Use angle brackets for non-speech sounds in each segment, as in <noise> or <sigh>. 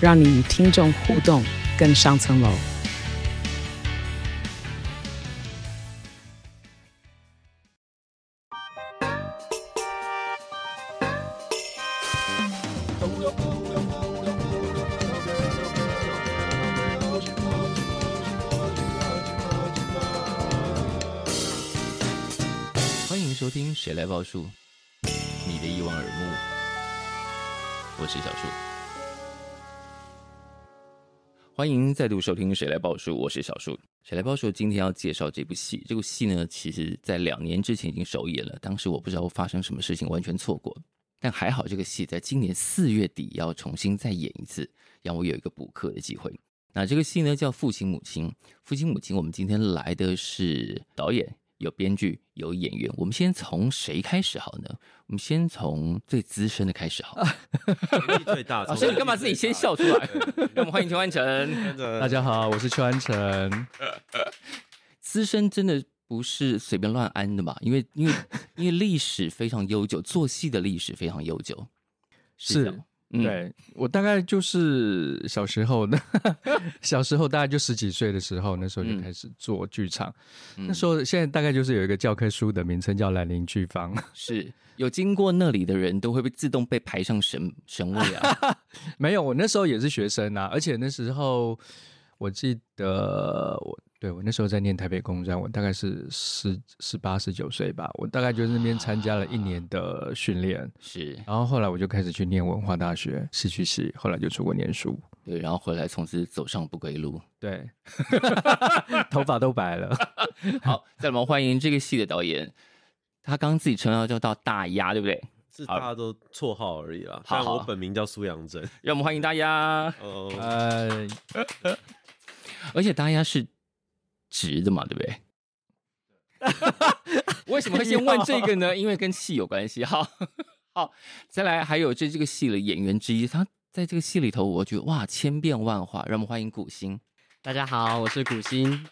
让你与听众互动更上层楼。欢迎再度收听谁来报数？我是小树。谁来报数？今天要介绍这部戏。这部戏呢，其实在两年之前已经首演了，当时我不知道发生什么事情，完全错过。但还好，这个戏在今年四月底要重新再演一次，让我有一个补课的机会。那这个戏呢，叫《父亲母亲》。父亲母亲，我们今天来的是导演。有编剧，有演员，我们先从谁开始好呢？我们先从最资深的开始好。<laughs> 年纪最大，老师你干嘛自己先笑出来？让我们欢迎邱安成。大家好，我是邱安成。<laughs> 资深真的不是随便乱安的嘛？因为因为因为历史非常悠久，做戏的历史非常悠久，是，是对、嗯、我大概就是小时候的，<laughs> 小时候大概就十几岁的时候，那时候就开始做剧场。嗯、那时候现在大概就是有一个教科书的名称叫兰陵剧坊，<laughs> 是有经过那里的人都会被自动被排上神神位啊？<laughs> 没有，我那时候也是学生啊，而且那时候我记得我。对，我那时候在念台北工专，我大概是十十八十九岁吧，我大概就在那边参加了一年的训练，是，然后后来我就开始去念文化大学戏剧系，后来就出国念书，对，然后回来从此走上不归路，对，<laughs> 头发都白了。<laughs> 好，再来我们欢迎这个戏的导演，他刚刚自己称号叫到大鸭，对不对？是大家都绰号而已啦，好，但我本名叫苏阳正，让我们欢迎大鸭。哦，哎，<laughs> 而且大鸭是。直的嘛，对不对？<laughs> 为什么会先问这个呢？<laughs> 因为跟戏有关系。好，<laughs> 好，再来，还有这这个戏的演员之一，他在这个戏里头，我觉得哇，千变万化。让我们欢迎古新。大家好，我是古新。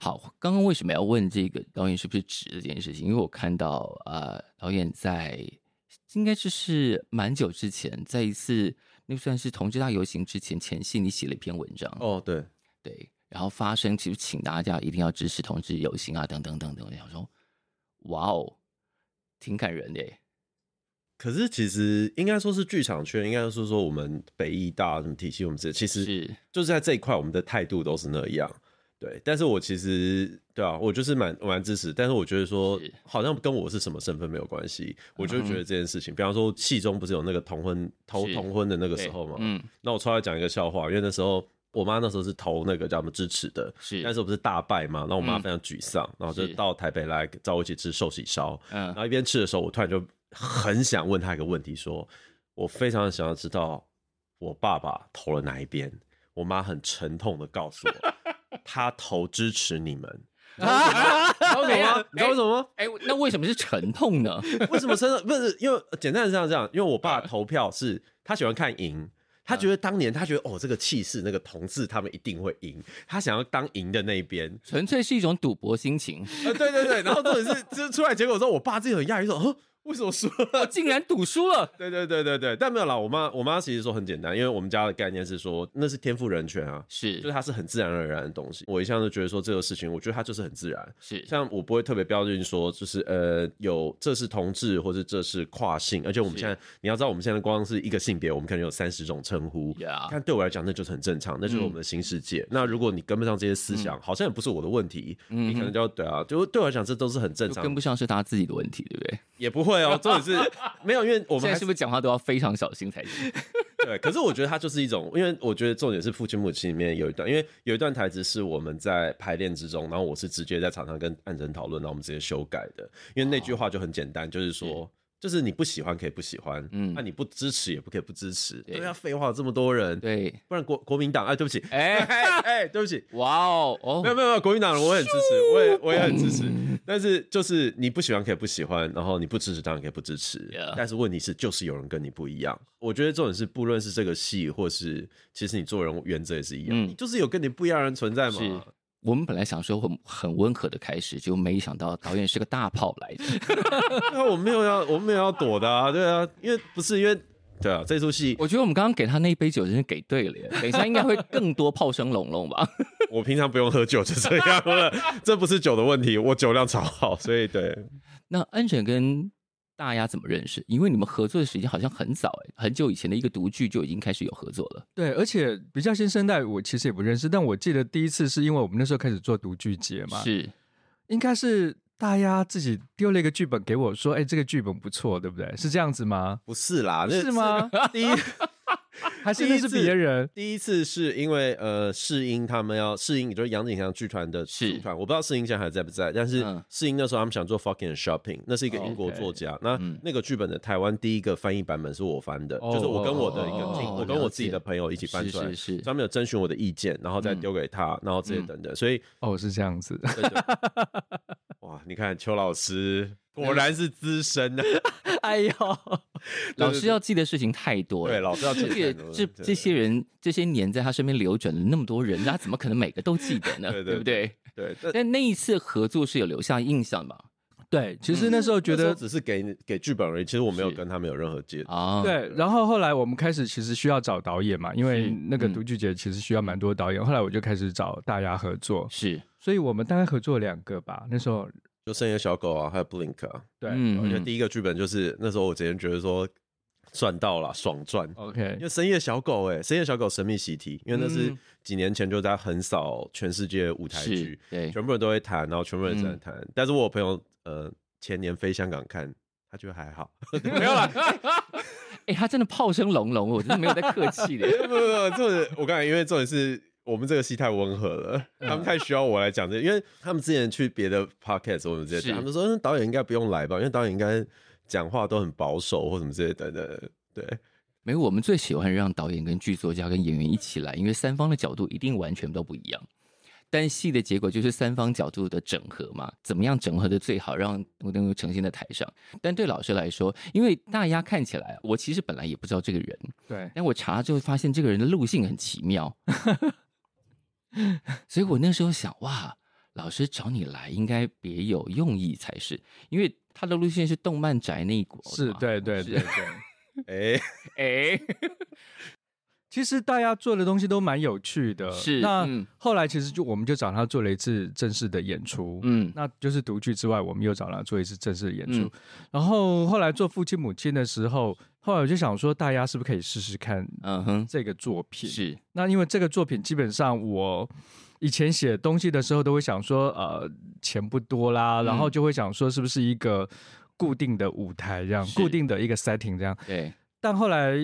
好，刚刚为什么要问这个导演是不是直的这件事情？因为我看到呃，导演在应该就是蛮久之前，在一次那算是同志大游行之前前戏，你写了一篇文章。哦，对对。然后发声，其实请大家一定要支持同志游行啊，等等等等。我想说，哇哦，挺感人的。可是其实应该说是剧场圈，应该说说我们北艺大什么体系，我们这其实是就是在这一块，我们的态度都是那样。对，但是我其实对啊，我就是蛮蛮支持。但是我觉得说，好像跟我是什么身份没有关系。我就觉得这件事情，比方说戏中不是有那个同婚投同婚的那个时候嘛，嗯，那我超爱讲一个笑话，因为那时候。我妈那时候是投那个叫什么支持的，是那时候不是大败嘛，然后我妈非常沮丧，嗯，然后就到台北来找我一起吃寿喜烧，嗯，然后一边吃的时候，我突然就很想问她一个问题说，说我非常想要知道我爸爸投了哪一边，我妈很沉痛的告诉我，她投支持你们 <laughs> <laughs> 啊，你知道为什么吗？你知道为什么吗？哎，那为什么是沉痛呢？为什么沉痛？不是因为简单是这样这样，因为我爸投票是他喜欢看赢。他觉得当年，他觉得哦，这个气势，那个同志他们一定会赢，他想要当赢的那一边，纯粹是一种赌博心情。呃，对对对，然后重点是，就是出来结果之后，我爸自己很讶异说，哦。为什么输了？<laughs> 我竟然赌输了！<laughs> 对对对对对，但没有啦。我妈我妈其实说很简单，因为我们家的概念是说那是天赋人权啊，是，就是它是很自然而然的东西。我一向都觉得说这个事情，我觉得它就是很自然。是，像我不会特别标准说，就是呃有这是同志或者这是跨性，而且我们现在你要知道，我们现在光是一个性别，我们可能有三十种称呼。Yeah. 但对我来讲，那就是很正常，那就是我们的新世界。嗯、那如果你跟不上这些思想，嗯、好像也不是我的问题，嗯、你可能就要对啊，就对我来讲，这都是很正常。跟不上是他自己的问题，对不对？也不会哦，重点是。<laughs> 没有，因为我们现在是不是讲话都要非常小心才行？对，可是我觉得它就是一种，因为我觉得重点是父亲母亲里面有一段，因为有一段台词是我们在排练之中，然后我是直接在场上跟安神讨论，然后我们直接修改的。因为那句话就很简单，就是说就是你不喜欢可以不喜欢，嗯，那你不支持也不可以不支持。对啊，废话这么多人，对，不然国国民党，哎，对不起，哎哎，对不起，哇哦，哦，没有没有没有，国民党我很支持，我也我也很支持，但是就是你不喜欢可以不喜欢，然后你不支持当然可以不支持，但是问题是就是有人跟你不一样。我觉得这种是不论是这个戏，或是其实你做人原则也是一样，你就是有跟你不一样的人存在嘛。我们本来想说很很温和的开始，就没想到导演是个大炮来的。<laughs> 那我没有要，我没有要躲的啊，对啊，因为不是因为，对啊，这出戏，我觉得我们刚刚给他那一杯酒真是给对了耶，等一下应该会更多炮声隆隆吧。<laughs> 我平常不用喝酒就这样了，这不是酒的问题，我酒量超好，所以对。那恩辰跟。大家怎么认识？因为你们合作的时间好像很早哎，很久以前的一个独剧就已经开始有合作了。对，而且比较新生代，我其实也不认识。但我记得第一次是因为我们那时候开始做独剧节嘛，是，应该是大家自己丢了一个剧本给我，说：“哎，这个剧本不错，对不对？”是这样子吗？不是啦，那是吗？第一。<laughs> 还是那是别人第。<laughs> 第一次是因为呃，世英他们要世英，就是杨景祥剧团的剧团，我不知道世英现在还在不在。但是世英那时候他们想做 Fucking Shopping，那是一个英国作家。那那个剧本的台湾第一个翻译版本是我翻的，就是我跟我的一个，我跟我自己的朋友一起翻出来，是是，他们有征询我的意见，然后再丢给他，然后这些等等。所以哦，是这样子。哇，<laughs> 你看邱老师 <laughs> 果然是资深的。<laughs> 哎呦。<laughs> 老师要记的事情太多了，对，老师要记得这这些人这些年在他身边流转了那么多人，他怎么可能每个都记得呢？对不对？对。但那一次合作是有留下印象吧？对，其实那时候觉得只是给给剧本而已，其实我没有跟他们有任何接触。对，然后后来我们开始其实需要找导演嘛，因为那个独剧节其实需要蛮多导演。后来我就开始找大家合作，是，所以我们大概合作两个吧。那时候就深夜小狗啊，还有 Blink 啊。对，我觉得第一个剧本就是那时候我直接觉得说。赚到了，爽赚。OK，因为深夜小狗，哎，深夜小狗神秘习题，因为那是几年前就在横扫全世界舞台剧，对，全部人都会谈，然后全部人在谈。但是我朋友呃前年飞香港看，他觉得还好，<laughs> 没有了。<laughs> 哎，他真的炮声隆隆，我真的没有在客气 <laughs> 的。不不不，重点我刚才因为重点是我们这个戏太温和了，他们太需要我来讲这，因为他们之前去别的 podcast 我们直接讲，他们说导演应该不用来吧，因为导演应该。讲话都很保守或什么之类的，对，没有。我们最喜欢让导演跟剧作家跟演员一起来，因为三方的角度一定完全都不一样。但戏的结果就是三方角度的整合嘛，怎么样整合的最好，让我能够呈现在台上。但对老师来说，因为大家看起来，我其实本来也不知道这个人，对，但我查了之后发现这个人的路径很奇妙，<laughs> 所以我那时候想，哇，老师找你来应该别有用意才是，因为。他的路线是动漫宅那一股，是对对对对，<laughs> 哎。哎，<laughs> 其实大家做的东西都蛮有趣的。是，那后来其实就我们就找他做了一次正式的演出，嗯，那就是独剧之外，我们又找他做一次正式的演出。然后后来做父亲母亲的时候，后来我就想说，大家是不是可以试试看，嗯哼，这个作品是。那因为这个作品基本上我。以前写东西的时候，都会想说，呃，钱不多啦，然后就会想说，是不是一个固定的舞台这样，固定的一个 setting 这样。对。但后来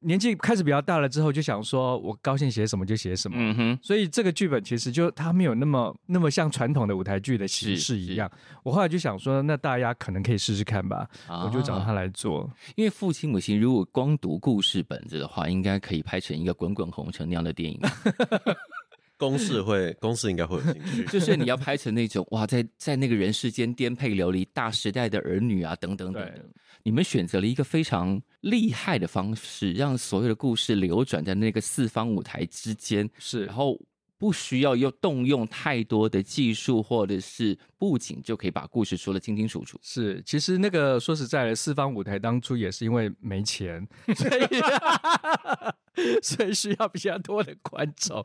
年纪开始比较大了之后，就想说我高兴写什么就写什么。嗯哼。所以这个剧本其实就它没有那么那么像传统的舞台剧的形式一样。我后来就想说，那大家可能可以试试看吧，我就找他来做。因为父亲母亲如果光读故事本子的话，应该可以拍成一个滚滚红尘那样的电影。<laughs> 公式会，公式应该会有兴趣。<laughs> 就是你要拍成那种哇，在在那个人世间颠沛流离、大时代的儿女啊，等等等等。对你们选择了一个非常厉害的方式，让所有的故事流转在那个四方舞台之间，是，然后。不需要又动用太多的技术或者是布景，就可以把故事说得清清楚楚。是，其实那个说实在的，四方舞台当初也是因为没钱，所以 <laughs> 所以需要比较多的观众。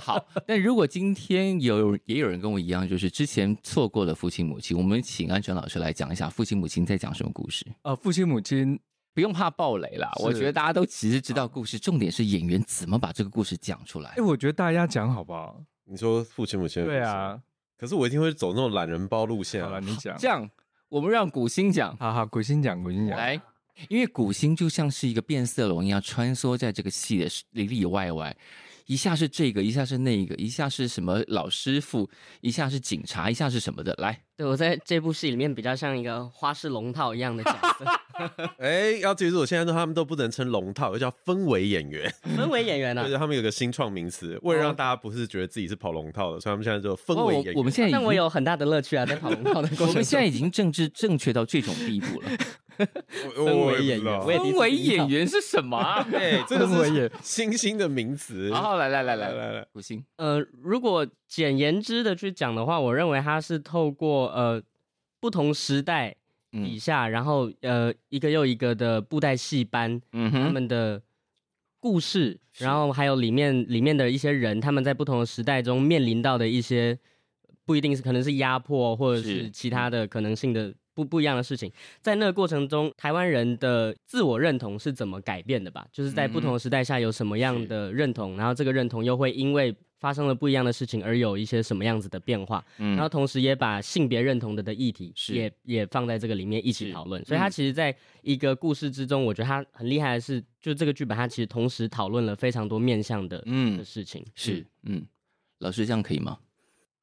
好，但如果今天有也有人跟我一样，就是之前错过了父亲母亲，我们请安全老师来讲一下父亲母亲在讲什么故事。呃，父亲母亲。不用怕暴雷啦，我觉得大家都其实知道故事，重点是演员怎么把这个故事讲出来。哎，我觉得大家讲好不好？你说父亲母亲对啊，可是我一定会走那种懒人包路线。好了，你讲。这样，我们让古星讲。好好，古星讲，古星讲。来，因为古星就像是一个变色龙一样，穿梭在这个戏的里里外外。一下是这个，一下是那个，一下是什么老师傅，一下是警察，一下是什么的。来，对，我在这部戏里面比较像一个花式龙套一样的角色。<laughs> 哎，要记住，我现在都他们都不能称龙套，又叫氛围演员。<laughs> 氛围演员呢、啊？对，他们有个新创名词，为了让大家不是觉得自己是跑龙套的，所以他们现在就氛围演员。我们现在，但我有很大的乐趣啊，在跑龙套的过程。我们现在已经政治正确到这种地步了。<laughs> 氛围演员，氛围演员是什么、啊？哎，这个是新兴的名词。好，来来来来来来，不行。呃，如果简言之的去讲的话，我认为它是透过呃不同时代底下，嗯、然后呃一个又一个的布袋戏班，嗯哼，他们的故事，然后还有里面里面的一些人，他们在不同的时代中面临到的一些不一定是可能是压迫，或者是其他的可能性的。不不一样的事情，在那个过程中，台湾人的自我认同是怎么改变的吧？就是在不同的时代下有什么样的认同，嗯、然后这个认同又会因为发生了不一样的事情而有一些什么样子的变化。嗯，然后同时也把性别认同的的议题也也放在这个里面一起讨论。所以它其实在一个故事之中，我觉得它很厉害的是，就这个剧本它其实同时讨论了非常多面向的嗯的事情。是嗯，老师这样可以吗？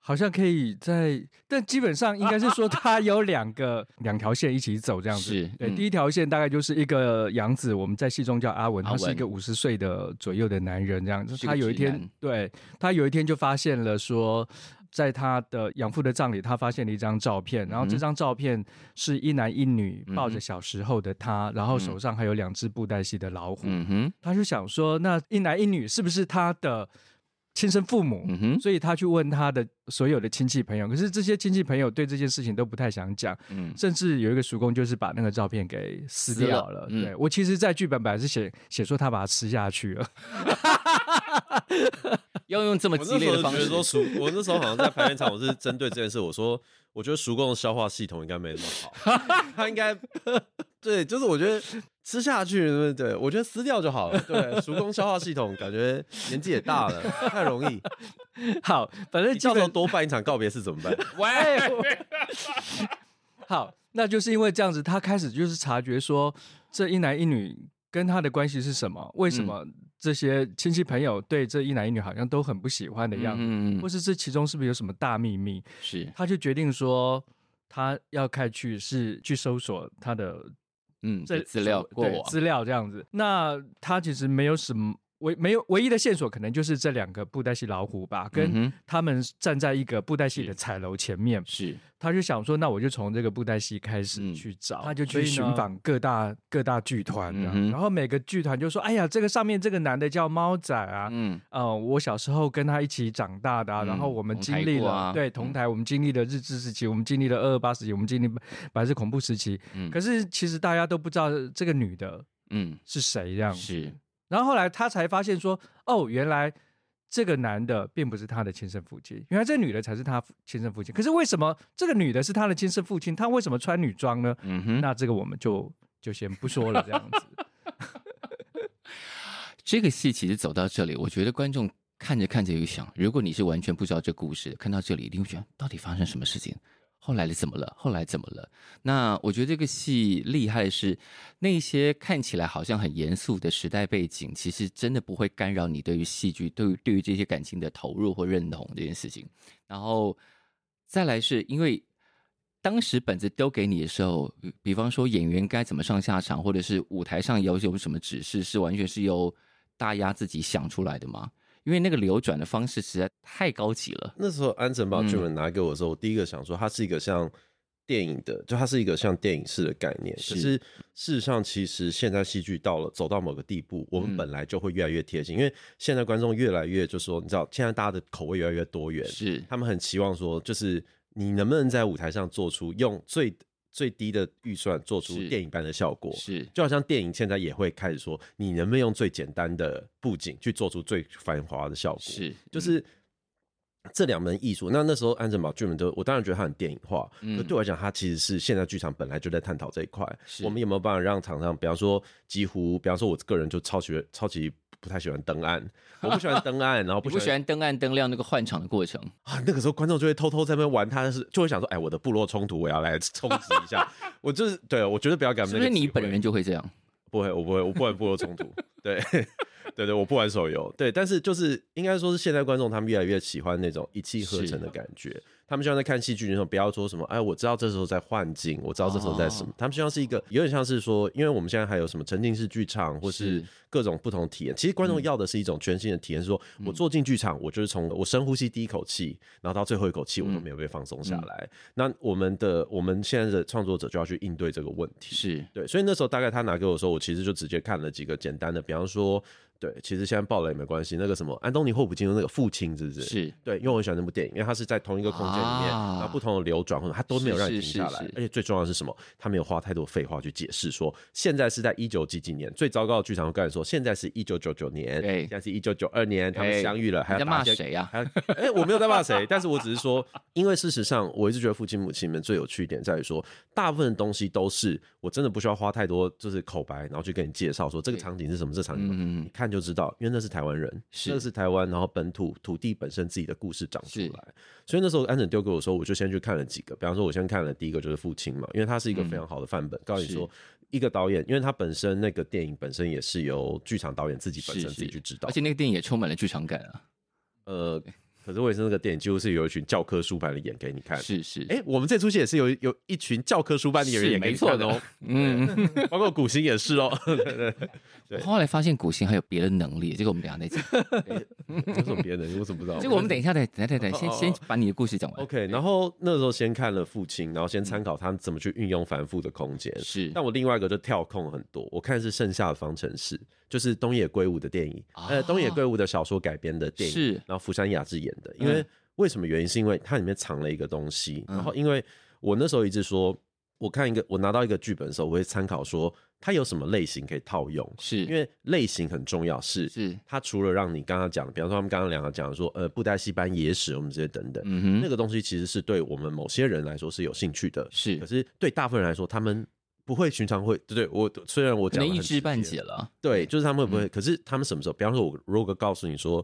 好像可以在，但基本上应该是说，<laughs> 他有两个两条线一起走这样子。是，对，嗯、第一条线大概就是一个杨子，我们在戏中叫阿文，他是一个五十岁的左右的男人这样子。他有一天，对，他有一天就发现了说，在他的养父的葬礼，他发现了一张照片，然后这张照片是一男一女抱着小时候的他，然后手上还有两只布袋戏的老虎。嗯哼，他就想说，那一男一女是不是他的？亲生父母，嗯哼，所以他去问他的所有的亲戚朋友，可是这些亲戚朋友对这件事情都不太想讲，嗯，甚至有一个叔公就是把那个照片给撕掉了。了对、嗯、我其实，在剧本本来是写写说他把它吃下去了，<laughs> 要用这么激烈的方式说叔，我那时候好像在排练场，我是针对这件事，我说我觉得叔公的消化系统应该没那么好，<laughs> 他应该对，就是我觉得。吃下去，对不对？我觉得撕掉就好了。对，熟工消化系统感觉年纪也大了，太容易。好，反正到时候多办一场告别式怎么办？<laughs> 喂，好，那就是因为这样子，他开始就是察觉说，这一男一女跟他的关系是什么？为什么这些亲戚朋友对这一男一女好像都很不喜欢的样子？嗯，或是这其中是不是有什么大秘密？是，他就决定说，他要开去是去搜索他的。嗯，这资料过对资料这样子，那他其实没有什么。唯没有唯一的线索，可能就是这两个布袋戏老虎吧，跟他们站在一个布袋戏的彩楼前面。是，他就想说，那我就从这个布袋戏开始去找，他就去寻访各大各大剧团，然后每个剧团就说：“哎呀，这个上面这个男的叫猫仔啊，嗯，呃，我小时候跟他一起长大的，然后我们经历了对同台，我们经历了日治时期，我们经历了二二八时期，我们经历白色恐怖时期。嗯。可是其实大家都不知道这个女的，嗯，是谁这样是。”然后后来他才发现说，哦，原来这个男的并不是他的亲生父亲，原来这个女的才是他亲生父亲。可是为什么这个女的是他的亲生父亲？他为什么穿女装呢？嗯哼，那这个我们就就先不说了，这样子。<laughs> 这个戏其实走到这里，我觉得观众看着看着又想，如果你是完全不知道这故事，看到这里一定会觉得到底发生什么事情。后来怎么了？后来怎么了？那我觉得这个戏厉害的是，那些看起来好像很严肃的时代背景，其实真的不会干扰你对于戏剧、对于对于这些感情的投入或认同这件事情。然后再来是因为当时本子丢给你的时候，比方说演员该怎么上下场，或者是舞台上有有什么指示，是完全是由大家自己想出来的吗？因为那个流转的方式实在太高级了。那时候安城把剧本拿给我的时候，嗯、我第一个想说，它是一个像电影的，就它是一个像电影式的概念。是可是事实上，其实现在戏剧到了走到某个地步，我们本来就会越来越贴近，嗯、因为现在观众越来越就是说，你知道，现在大家的口味越来越多元，是他们很期望说，就是你能不能在舞台上做出用最。最低的预算做出电影般的效果，是，是就好像电影现在也会开始说，你能不能用最简单的布景去做出最繁华的效果？是，就是这两门艺术。那那时候安城堡剧本都，我当然觉得它很电影化。嗯，对我来讲，它其实是现在剧场本来就在探讨这一块。我们有没有办法让场上，比方说几乎，比方说我个人就超级超级。不太喜欢登岸，<laughs> 我不喜欢登岸，然后不喜欢登岸灯亮那个换场的过程啊。那个时候观众就会偷偷在那边玩，他是就会想说，哎，我的部落冲突我要来冲击一下。<laughs> 我就是对我绝对不要给他们。因为你本人就会这样，不会，我不会，我不玩部落冲突。<laughs> 对，对对，我不玩手游。对，但是就是应该说是现在观众他们越来越喜欢那种一气呵成的感觉。他们希望在看戏剧的时候，不要说什么，哎，我知道这时候在幻境，我知道这时候在什么。Oh. 他们希望是一个有点像是说，因为我们现在还有什么沉浸式剧场，或是各种不同体验。其实观众要的是一种全新的体验，是说我坐进剧场，我就是从我深呼吸第一口气，然后到最后一口气，我都没有被放松下来。嗯、那我们的我们现在的创作者就要去应对这个问题，是对。所以那时候大概他拿给我的时候，我其实就直接看了几个简单的，比方说。对，其实现在爆了也没关系。那个什么，安东尼·霍普金的那个父亲，是不是？是对，因为我很喜欢那部电影，因为它是在同一个空间里面，啊、然后不同的流转，或者他都没有让你停下来。是是是是，而且最重要的是什么？他没有花太多废话去解释说，现在是在一九几几年。最糟糕的剧场会跟你说，现在是一九九九年，对现在是一九九二年，他们相遇了。还要骂谁呀？还要哎，我没有在骂谁，但是我只是说，因为事实上，我一直觉得父亲母亲们最有趣一点在于说，大部分的东西都是我真的不需要花太多就是口白，然后去跟你介绍说这个场景是什么，这场景，嗯，你看就知道，因为那是。台湾人，是。那是台湾，然后本土土地本身自己的故事长出来，所以那时候安整丢给我说，我就先去看了几个，比方说，我先看了第一个就是父亲嘛，因为他是一个非常好的范本，告诉、嗯、你说一个导演，因为他本身那个电影本身也是由剧场导演自己本身自己去指导，而且那个电影也充满了剧场感啊，呃。可是我也是那个电影，几乎是有一群教科书般的演给你看。是是，哎、欸，我们这出戏也是有有一群教科书般的演员演给你看的哦。嗯，<laughs> 包括古星也是哦。<laughs> 对对对。后来发现古星还有别的能力，这个我们等下再讲。有什么别的能力？我怎么不知道？这个我们 <laughs> 等一下再等等等，先先把你的故事讲完。OK，然后那时候先看了父亲，然后先参考他怎么去运用繁复的空间。是。但我另外一个就跳空很多，我看是《盛夏的方程式》。就是东野圭吾的电影，啊、呃，东野圭吾的小说改编的电影，是，然后福山雅治演的。因为、嗯、为什么原因？是因为它里面藏了一个东西。嗯、然后，因为我那时候一直说，我看一个，我拿到一个剧本的时候，我会参考说它有什么类型可以套用。是因为类型很重要。是，是它除了让你刚刚讲的，比方说他们刚刚两个讲说，呃，布袋戏班野史，我们这些等等，嗯哼，那个东西其实是对我们某些人来说是有兴趣的。是，可是对大部分人来说，他们。不会寻常会，对对，我虽然我讲能一知半解了，对，就是他们会不会？嗯、可是他们什么时候？比方说，我如果告诉你说，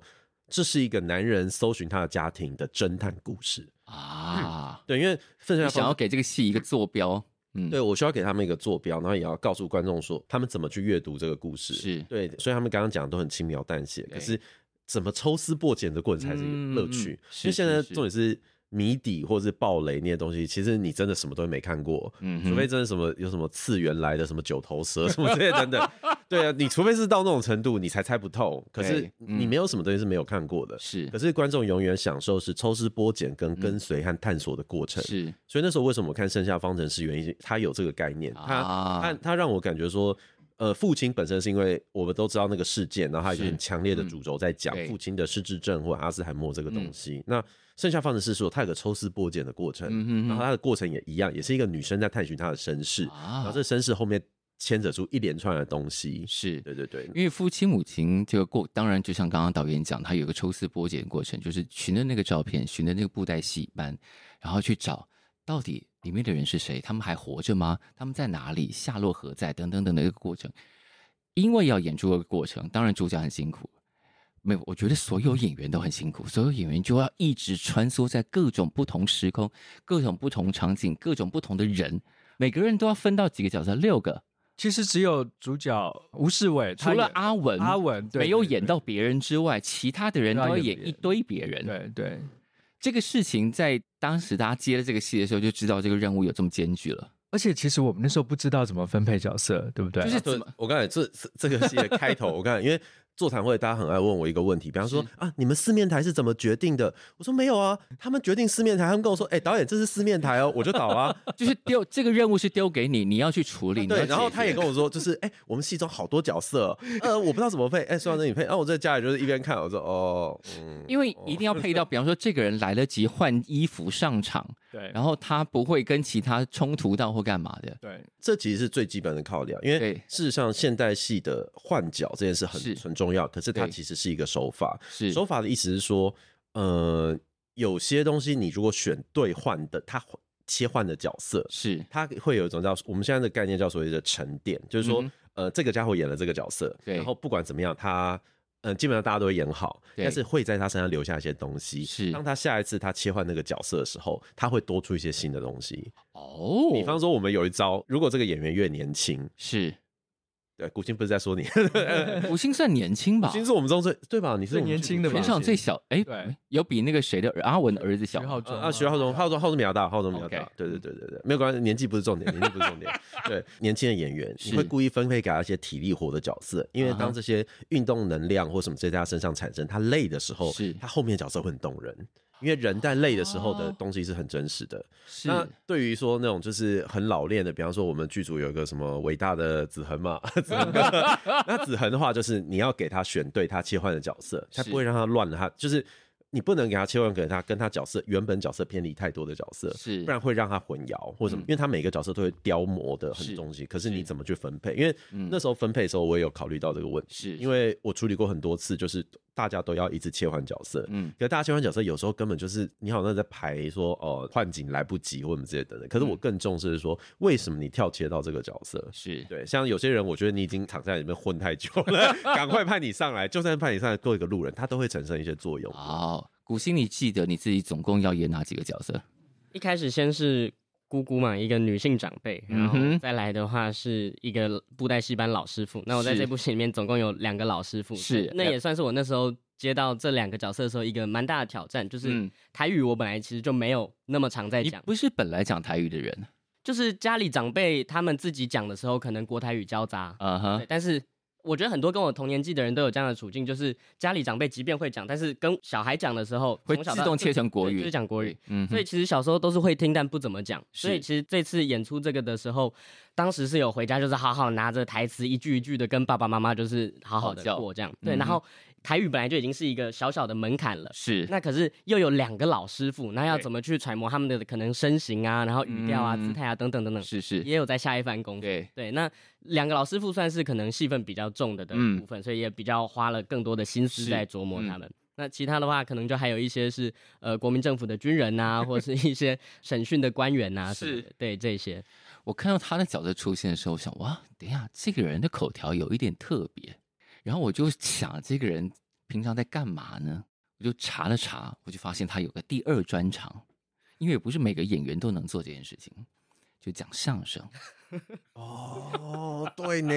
这是一个男人搜寻他的家庭的侦探故事。啊、嗯，对，因为分享想要给这个戏一个坐标，嗯，对我需要给他们一个坐标，然后也要告诉观众说，他们怎么去阅读这个故事，是。对，所以他们刚刚讲的都很轻描淡写，可是怎么抽丝剥茧的过程才是一个乐趣，嗯、因为现在重点是。谜底或是暴雷那些东西，其实你真的什么东西没看过，嗯，除非真的什么有什么次元来的什么九头蛇什么这些等等，对啊，你除非是到那种程度，你才猜不透。可是你没有什么东西是没有看过的，是。可是观众永远享受是抽丝剥茧跟跟随和探索的过程，是。所以那时候为什么我看《盛夏方程式》，原因他有这个概念，他他他让我感觉说，呃，父亲本身是因为我们都知道那个事件，然后他有很强烈的主轴在讲父亲的失智症或阿兹海默这个东西，那。剩下方程式说，它有个抽丝剥茧的过程，然后它的过程也一样，也是一个女生在探寻她的身世，啊、然后这身世后面牵扯出一连串的东西。是对对对，因为父亲母亲这个过，当然就像刚刚导演讲，他有个抽丝剥茧的过程，就是寻的那个照片，寻的那个布袋戏班，然后去找到底里面的人是谁，他们还活着吗？他们在哪里？下落何在？等等等等一个过程。因为要演出这个过程，当然主角很辛苦。没有，我觉得所有演员都很辛苦，所有演员就要一直穿梭在各种不同时空、各种不同场景、各种不同的人，每个人都要分到几个角色，六个。其实只有主角吴世伟，除了阿文，阿文没有演到别人之外，其他的人都要演一堆别人。对对，这个事情在当时大家接了这个戏的时候，就知道这个任务有这么艰巨了。而且其实我们那时候不知道怎么分配角色，对不对？就是怎么，我刚才这这个戏的开头，我刚才因为。座谈会，大家很爱问我一个问题，比方说啊，你们四面台是怎么决定的？我说没有啊，他们决定四面台，他们跟我说，哎、欸，导演这是四面台哦，我就导啊，<laughs> 就是丢这个任务是丢给你，你要去处理。对，然后他也跟我说，就是哎、欸，我们戏中好多角色，呃，我不知道怎么配，哎、欸，说到这里配，然、啊、后我在家里就是一边看，我说哦，嗯，因为一定要配到，<laughs> 比方说这个人来得及换衣服上场，<laughs> 对，然后他不会跟其他冲突到或干嘛的，对，这其实是最基本的考量，因为事实上现代戏的换角这件事很是很重要，可是它其实。是一个手法，是手法的意思是说，呃，有些东西你如果选对换的，它切换的角色是它会有一种叫我们现在的概念叫所谓的沉淀，就是说，嗯、呃，这个家伙演了这个角色，对然后不管怎么样，他嗯基本上大家都会演好，对但是会在他身上留下一些东西。是当他下一次他切换那个角色的时候，他会多出一些新的东西。哦，比方说我们有一招，如果这个演员越年轻，是。对，古星不是在说你，<laughs> 古星算年轻吧？古星是我们中最对吧？你是年轻的吧？全场最小，哎，对，有比那个谁的阿文的儿子小？徐浩中啊，徐浩中，浩中，浩中比较大，浩中比较大。对对对对对，没有关系，年纪不是重点，年纪不是重点。对，年轻的演员，你会故意分配给他一些体力活的角色，因为当这些运动能量或什么在他身上产生，他累的时候，是他后面的角色会很动人。因为人在累的时候的东西是很真实的。哦、那对于说那种就是很老练的，比方说我们剧组有一个什么伟大的子恒嘛，<laughs> 子恒，<laughs> 那子恒的话就是你要给他选对他切换的角色，他不会让他乱了，他就是。你不能给他切换给他跟他角色原本角色偏离太多的角色，是不然会让他混淆或者什么。嗯、因为他每个角色都会雕磨的很东西，是可是你怎么去分配？因为那时候分配的时候，我也有考虑到这个问题，是因为我处理过很多次，就是大家都要一直切换角色，嗯，可是大家切换角色有时候根本就是你好像在排说哦换景来不及或者之类的。可是我更重视是说，为什么你跳切到这个角色？是对，像有些人，我觉得你已经躺在里面混太久了，<laughs> 赶快派你上来，就算派你上来做一个路人，他都会产生一些作用。好。古心，你记得你自己总共要演哪几个角色？一开始先是姑姑嘛，一个女性长辈，然后再来的话是一个布袋戏班老师傅。那我在这部戏里面总共有两个老师傅，是。那也算是我那时候接到这两个角色的时候一个蛮大的挑战，就是台语我本来其实就没有那么常在讲，不是本来讲台语的人，就是家里长辈他们自己讲的时候，可能国台语交杂，嗯哼，但是。我觉得很多跟我同年纪的人都有这样的处境，就是家里长辈即便会讲，但是跟小孩讲的时候会自动切成国语，就是讲国语。嗯，所以其实小时候都是会听，但不怎么讲。所以其实这次演出这个的时候，当时是有回家，就是好好拿着台词一句一句的跟爸爸妈妈就是好好的过这样。对，然后。台语本来就已经是一个小小的门槛了，是。那可是又有两个老师傅，那要怎么去揣摩他们的可能身形啊，然后语调啊、姿态啊等等等等，是是，也有在下一番功夫。对对，那两个老师傅算是可能戏份比较重的的部分，所以也比较花了更多的心思在琢磨他们。那其他的话，可能就还有一些是呃国民政府的军人呐，<laughs> 或者是一些审讯的官员呐，是对这些。我看到他的角色出现的时候，我想哇，等一下这个人的口条有一点特别。然后我就想，这个人平常在干嘛呢？我就查了查，我就发现他有个第二专长，因为不是每个演员都能做这件事情，就讲相声。<laughs> 哦，对呢，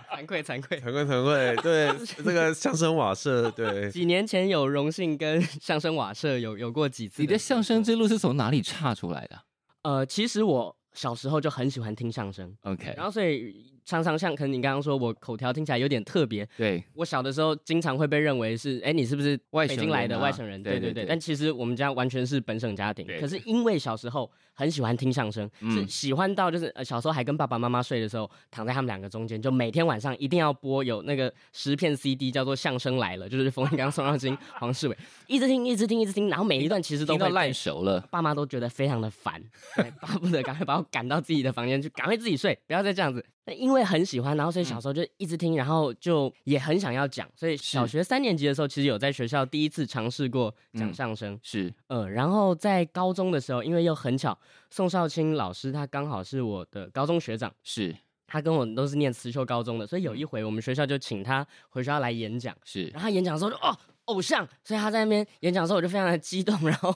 <laughs> 惭愧惭愧惭愧惭愧，对这个 <laughs> 相声瓦舍，对，几年前有荣幸跟相声瓦舍有有过几次。你的相声之路是从哪里岔出来的？呃，其实我小时候就很喜欢听相声，OK，然后所以。常常像可能你刚刚说我口条听起来有点特别，对，我小的时候经常会被认为是，哎，你是不是北京来的外省人？对对对。但其实我们家完全是本省家庭。可是因为小时候很喜欢听相声，是喜欢到就是小时候还跟爸爸妈妈睡的时候，躺在他们两个中间，就每天晚上一定要播有那个十片 CD 叫做《相声来了》，就是冯翊纲、宋少卿、黄世伟，一直听一直听一直听，然后每一段其实都听到烂熟了，爸妈都觉得非常的烦，<laughs> 巴不得赶快把我赶到自己的房间去，赶快自己睡，不要再这样子。那因为很喜欢，然后所以小时候就一直听，然后就也很想要讲，所以小学三年级的时候，其实有在学校第一次尝试过讲相声，是，呃，然后在高中的时候，因为又很巧，宋少卿老师他刚好是我的高中学长，是，他跟我都是念慈修高中的，所以有一回我们学校就请他回学校来演讲，是，然后他演讲的时候就哦。偶像，所以他在那边演讲的时候，我就非常的激动。然后，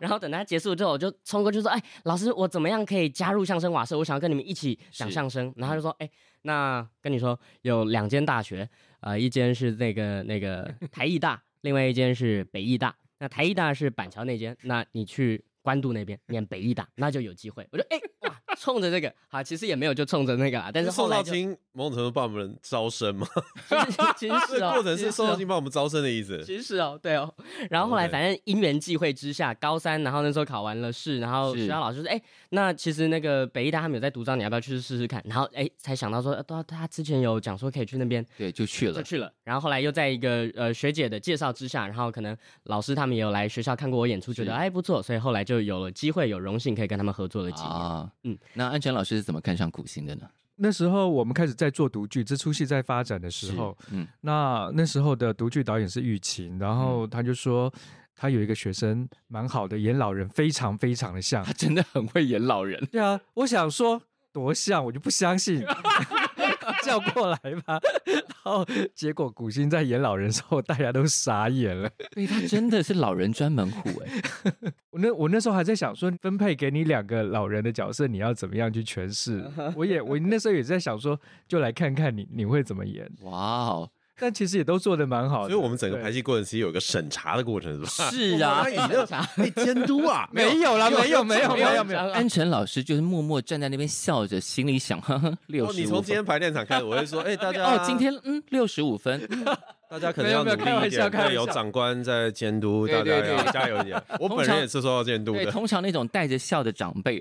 然后等他结束之后，我就冲过去说：“哎，老师，我怎么样可以加入相声瓦舍？我想要跟你们一起讲相声。”然后他就说：“哎，那跟你说，有两间大学，啊、呃，一间是那个那个台艺大，另外一间是北艺大。那台艺大是板桥那间，那你去。”关渡那边念北医大，那就有机会。<laughs> 我说，哎、欸，哇，冲着这个，好，其实也没有就冲着那个啦。但是后来就，宋少卿某种程度帮我们招生嘛，<laughs> 其实是哦，<laughs> 过程是宋少卿帮我们招生的意思。其实是哦，对哦。然后后来反正因缘际会之下，高三，然后那时候考完了试，然后学校老师说，哎、欸，那其实那个北医大他们有在读招，你要不要去试试看？然后哎、欸，才想到说，都他之前有讲说可以去那边，对，就去了，就去了。然后后来又在一个呃学姐的介绍之下，然后可能老师他们也有来学校看过我演出，觉得哎是不错，所以后来就有了机会。有荣幸可以跟他们合作的机会啊，嗯，那安全老师是怎么看上苦行的呢？那时候我们开始在做独剧，这出戏在发展的时候，嗯，那那时候的独剧导演是玉琴，然后他就说他有一个学生蛮好的，演老人非常非常的像，他真的很会演老人。对啊，我想说多像，我就不相信。<laughs> <laughs> 叫过来吧，然后结果古欣在演老人的时候，大家都傻眼了。<laughs> 对他真的是老人专门户哎。<laughs> 我那我那时候还在想说，分配给你两个老人的角色，你要怎么样去诠释？我也我那时候也在想说，就来看看你你会怎么演。哇哦！但其实也都做的蛮好的，所以我们整个排戏过程其实有一个审查的过程，是吧？是啊，<laughs> 审查、监督啊，<laughs> 没有啦，没有，没有，没有，没有。安辰老师就是默默站在那边笑着，心里想：呵呵，六十五。你从今天排练场开始，我会说：哎，大家 <laughs> 哦，今天嗯，六十五分，大家可能要努力一点，对，有长官在监督，大家要加油一点。我本人也是受到监督的。通常那种带着笑的长辈，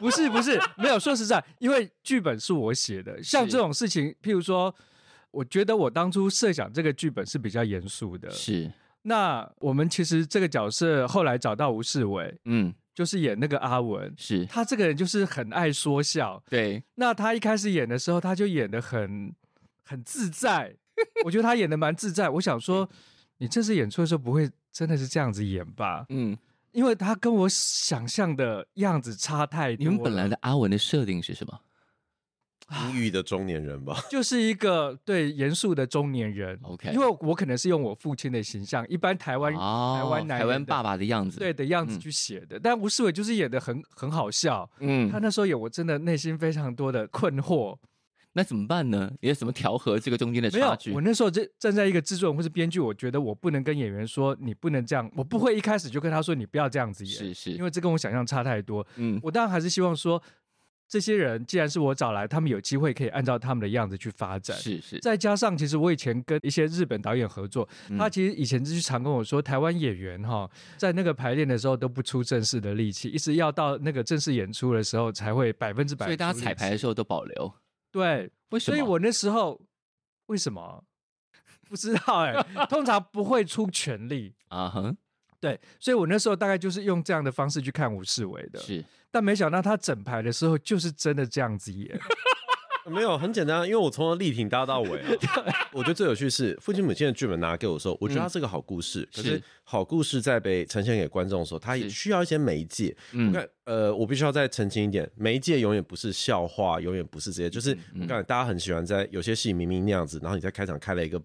不是不是，没有。说实在，因为剧本是我写的，像这种事情，譬如说。我觉得我当初设想这个剧本是比较严肃的。是，那我们其实这个角色后来找到吴世伟，嗯，就是演那个阿文，是他这个人就是很爱说笑。对，那他一开始演的时候，他就演的很很自在。<laughs> 我觉得他演的蛮自在。我想说，你这次演出的时候不会真的是这样子演吧？嗯，因为他跟我想象的样子差太多。你们本来的阿文的设定是什么？阴郁的中年人吧，<laughs> 就是一个对严肃的中年人。OK，因为我可能是用我父亲的形象，一般台湾、哦、台湾男台湾爸爸的样子，对的样子去写的。嗯、但吴世伟就是演的很很好笑。嗯，他那时候演我真的内心非常多的困惑。那怎么办呢？你要怎么调和这个中间的差距？我那时候站站在一个制作人或是编剧，我觉得我不能跟演员说你不能这样，我不会一开始就跟他说你不要这样子演，是是，因为这跟我想象差太多。嗯，我当然还是希望说。这些人既然是我找来，他们有机会可以按照他们的样子去发展。是是。再加上，其实我以前跟一些日本导演合作，嗯、他其实以前就常跟我说，台湾演员哈，在那个排练的时候都不出正式的力气，一直要到那个正式演出的时候才会百分之百。所以大家彩排的时候都保留。对，为什么？所以我那时候为什么不知道哎、欸，通常不会出全力啊哼。对，所以我那时候大概就是用这样的方式去看吴世伟的。是。但没想到他整排的时候就是真的这样子演，<laughs> 没有很简单，因为我从力挺搭到尾啊。<laughs> 我觉得最有趣是父亲母亲的剧本拿给我的时候，我觉得它是个好故事。可是好故事在被呈现给观众的时候，它也需要一些媒介。嗯看，呃，我必须要再澄清一点，媒介永远不是笑话，永远不是这些。就是我感觉大家很喜欢在有些戏明明那样子，然后你在开场开了一个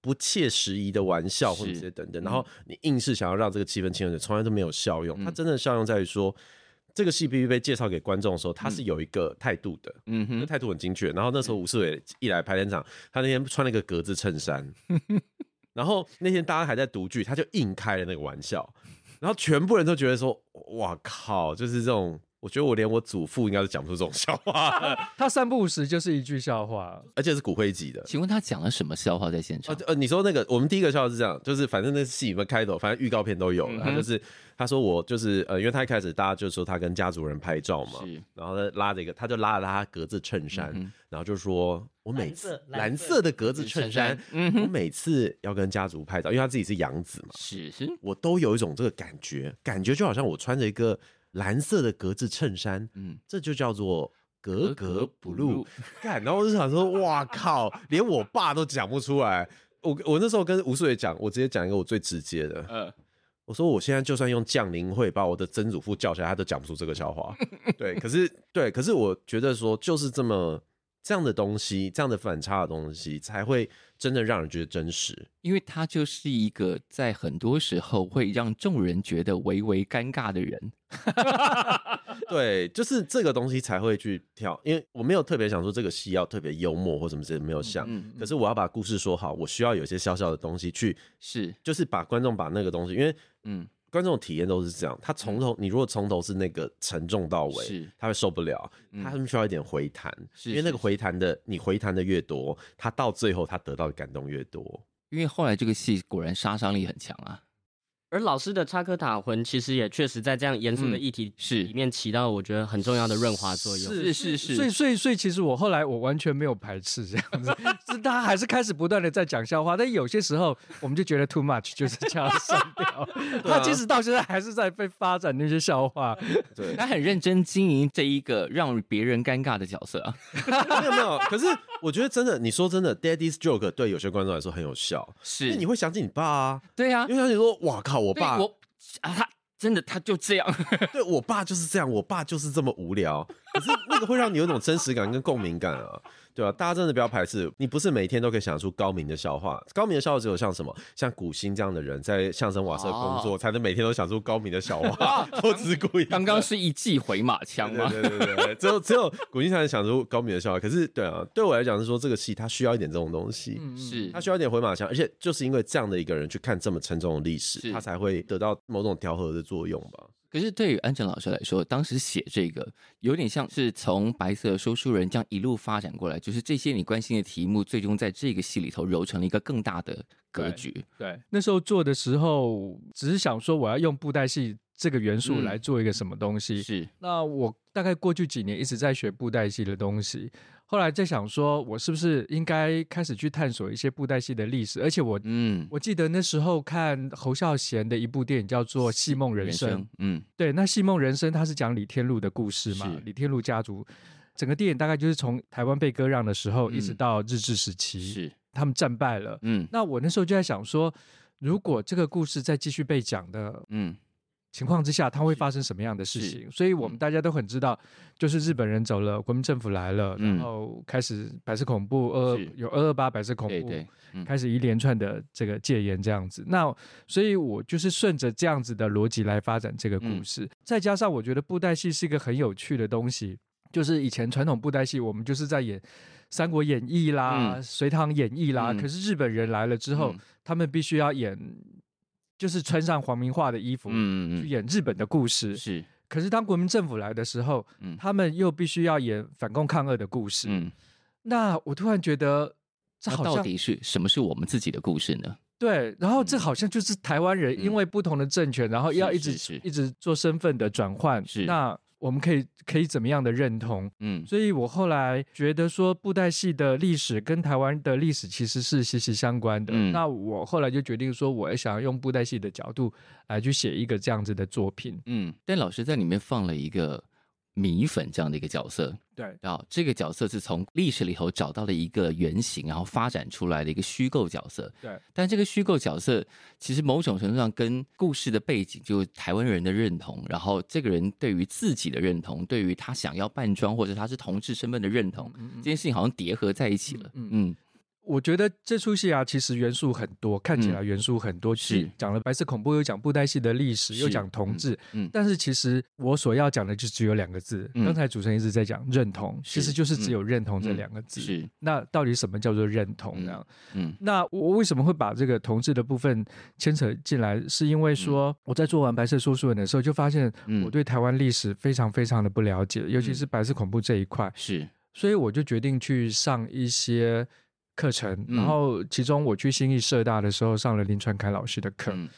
不切实宜的玩笑或者这些等等，然后你硬是想要让这个气氛轻松点，从来都没有效用。它真正的效用在于说。这个戏必须被介绍给观众的时候，他是有一个态度的，嗯哼，态度很精确。然后那时候吴世伟一来排练场，他那天穿了一个格子衬衫，<laughs> 然后那天大家还在读剧，他就硬开了那个玩笑，然后全部人都觉得说：“哇靠！”就是这种。我觉得我连我祖父应该都讲不出这种笑话。<laughs> 他三不五时就是一句笑话，而且是骨灰级的。请问他讲了什么笑话在现场？呃呃，你说那个，我们第一个笑话是这样，就是反正那戏里面开头，反正预告片都有了。他就是他说我就是呃，因为他一开始大家就说他跟家族人拍照嘛，然后他拉着一个，他就拉了他格子衬衫，然后就说我每次蓝色的格子衬衫，我每次要跟家族拍照，因为他自己是养子嘛，是是，我都有一种这个感觉，感觉就好像我穿着一个。蓝色的格子衬衫，嗯，这就叫做格格不入。看，然后我就想说，哇靠，连我爸都讲不出来。我我那时候跟吴素伟讲，我直接讲一个我最直接的，嗯，我说我现在就算用降临会把我的曾祖父叫起来，他都讲不出这个笑话。<laughs> 对，可是对，可是我觉得说就是这么。这样的东西，这样的反差的东西，才会真的让人觉得真实。因为他就是一个在很多时候会让众人觉得微微尴尬的人。<laughs> 对，就是这个东西才会去跳。因为我没有特别想说这个戏要特别幽默或什么之类，没有想。嗯嗯嗯，可是我要把故事说好，我需要有些小小的东西去，是，就是把观众把那个东西，因为嗯。观众体验都是这样，他从头，你如果从头是那个沉重到尾，是，他会受不了，他们需要一点回弹，因为那个回弹的，你回弹的越多，他到最后他得到的感动越多，因为后来这个戏果然杀伤力很强啊。而老师的插科打诨，其实也确实在这样严肃的议题是里面起到我觉得很重要的润滑作用。是是是，所以所以所以，其实我后来我完全没有排斥这样子，是大家还是开始不断的在讲笑话，但有些时候我们就觉得 too much，就是这样删掉。<laughs> 他其实到现在还是在被发展那些笑话，对，他很认真经营这一个让别人尴尬的角色啊。<laughs> 没有没有，可是我觉得真的，你说真的，Daddy's joke 对有些观众来说很有效，是，你会想起你爸啊，对呀，因为想起说，哇靠。我爸，我啊，他真的他就这样，对我爸就是这样，我爸就是这么无聊。可是那个会让你有一种真实感跟共鸣感啊。对啊，大家真的不要排斥，你不是每天都可以想出高明的笑话。高明的笑话只有像什么，像古新这样的人在相声瓦舍工作，哦、才能每天都想出高明的笑话。<laughs> 我只是故意。刚刚是一记回马枪吗？对对对对，只有只有古新才能想出高明的笑话。可是，对啊，对我来讲是说，这个戏它需要一点这种东西，嗯、是它需要一点回马枪，而且就是因为这样的一个人去看这么沉重的历史，他才会得到某种调和的作用吧。可是对于安藤老师来说，当时写这个有点像是从白色说书人这样一路发展过来，就是这些你关心的题目，最终在这个戏里头揉成了一个更大的格局。对，对，那时候做的时候，只是想说我要用布袋戏这个元素来做一个什么东西。嗯、是，那我大概过去几年一直在学布袋戏的东西。后来在想说，我是不是应该开始去探索一些布袋戏的历史？而且我，嗯，我记得那时候看侯孝贤的一部电影叫做《戏梦人生》，嗯，对，那《戏梦人生》它是讲李天禄的故事嘛，李天禄家族，整个电影大概就是从台湾被割让的时候，一直到日治时期，是他们战败了，嗯，那我那时候就在想说，如果这个故事再继续被讲的，嗯。情况之下，它会发生什么样的事情？所以我们大家都很知道，就是日本人走了，国民政府来了，嗯、然后开始白色恐怖，二有二二八白色恐怖，对对嗯、开始一连串的这个戒严这样子。那所以，我就是顺着这样子的逻辑来发展这个故事。嗯、再加上，我觉得布袋戏是一个很有趣的东西，就是以前传统布袋戏，我们就是在演《三国演义》啦，嗯《隋唐演义》啦。嗯、可是日本人来了之后，嗯、他们必须要演。就是穿上皇民化的衣服，去演日本的故事。是，可是当国民政府来的时候，他们又必须要演反共抗俄的故事。嗯，那我突然觉得，这好像到底是什么是我们自己的故事呢？对，然后这好像就是台湾人因为不同的政权，然后要一直一直做身份的转换。是，那。我们可以可以怎么样的认同？嗯，所以我后来觉得说布袋戏的历史跟台湾的历史其实是息息相关的。嗯，那我后来就决定说，我也想要用布袋戏的角度来去写一个这样子的作品。嗯，但老师在里面放了一个。米粉这样的一个角色，对，然后这个角色是从历史里头找到了一个原型，然后发展出来的一个虚构角色，对。但这个虚构角色其实某种程度上跟故事的背景，就是台湾人的认同，然后这个人对于自己的认同，对于他想要扮装或者他是同志身份的认同，嗯嗯，这件事情好像叠合在一起了，嗯。嗯我觉得这出戏啊，其实元素很多，看起来元素很多。是讲了白色恐怖，又讲布袋戏的历史，又讲同志。嗯，但是其实我所要讲的就只有两个字。刚才主持人一直在讲认同，其实就是只有认同这两个字。是，那到底什么叫做认同呢？嗯，那我为什么会把这个同志的部分牵扯进来？是因为说我在做完白色说书人的时候，就发现我对台湾历史非常非常的不了解，尤其是白色恐怖这一块。是，所以我就决定去上一些。课程，然后其中我去新义社大的时候上了林传凯老师的课。嗯、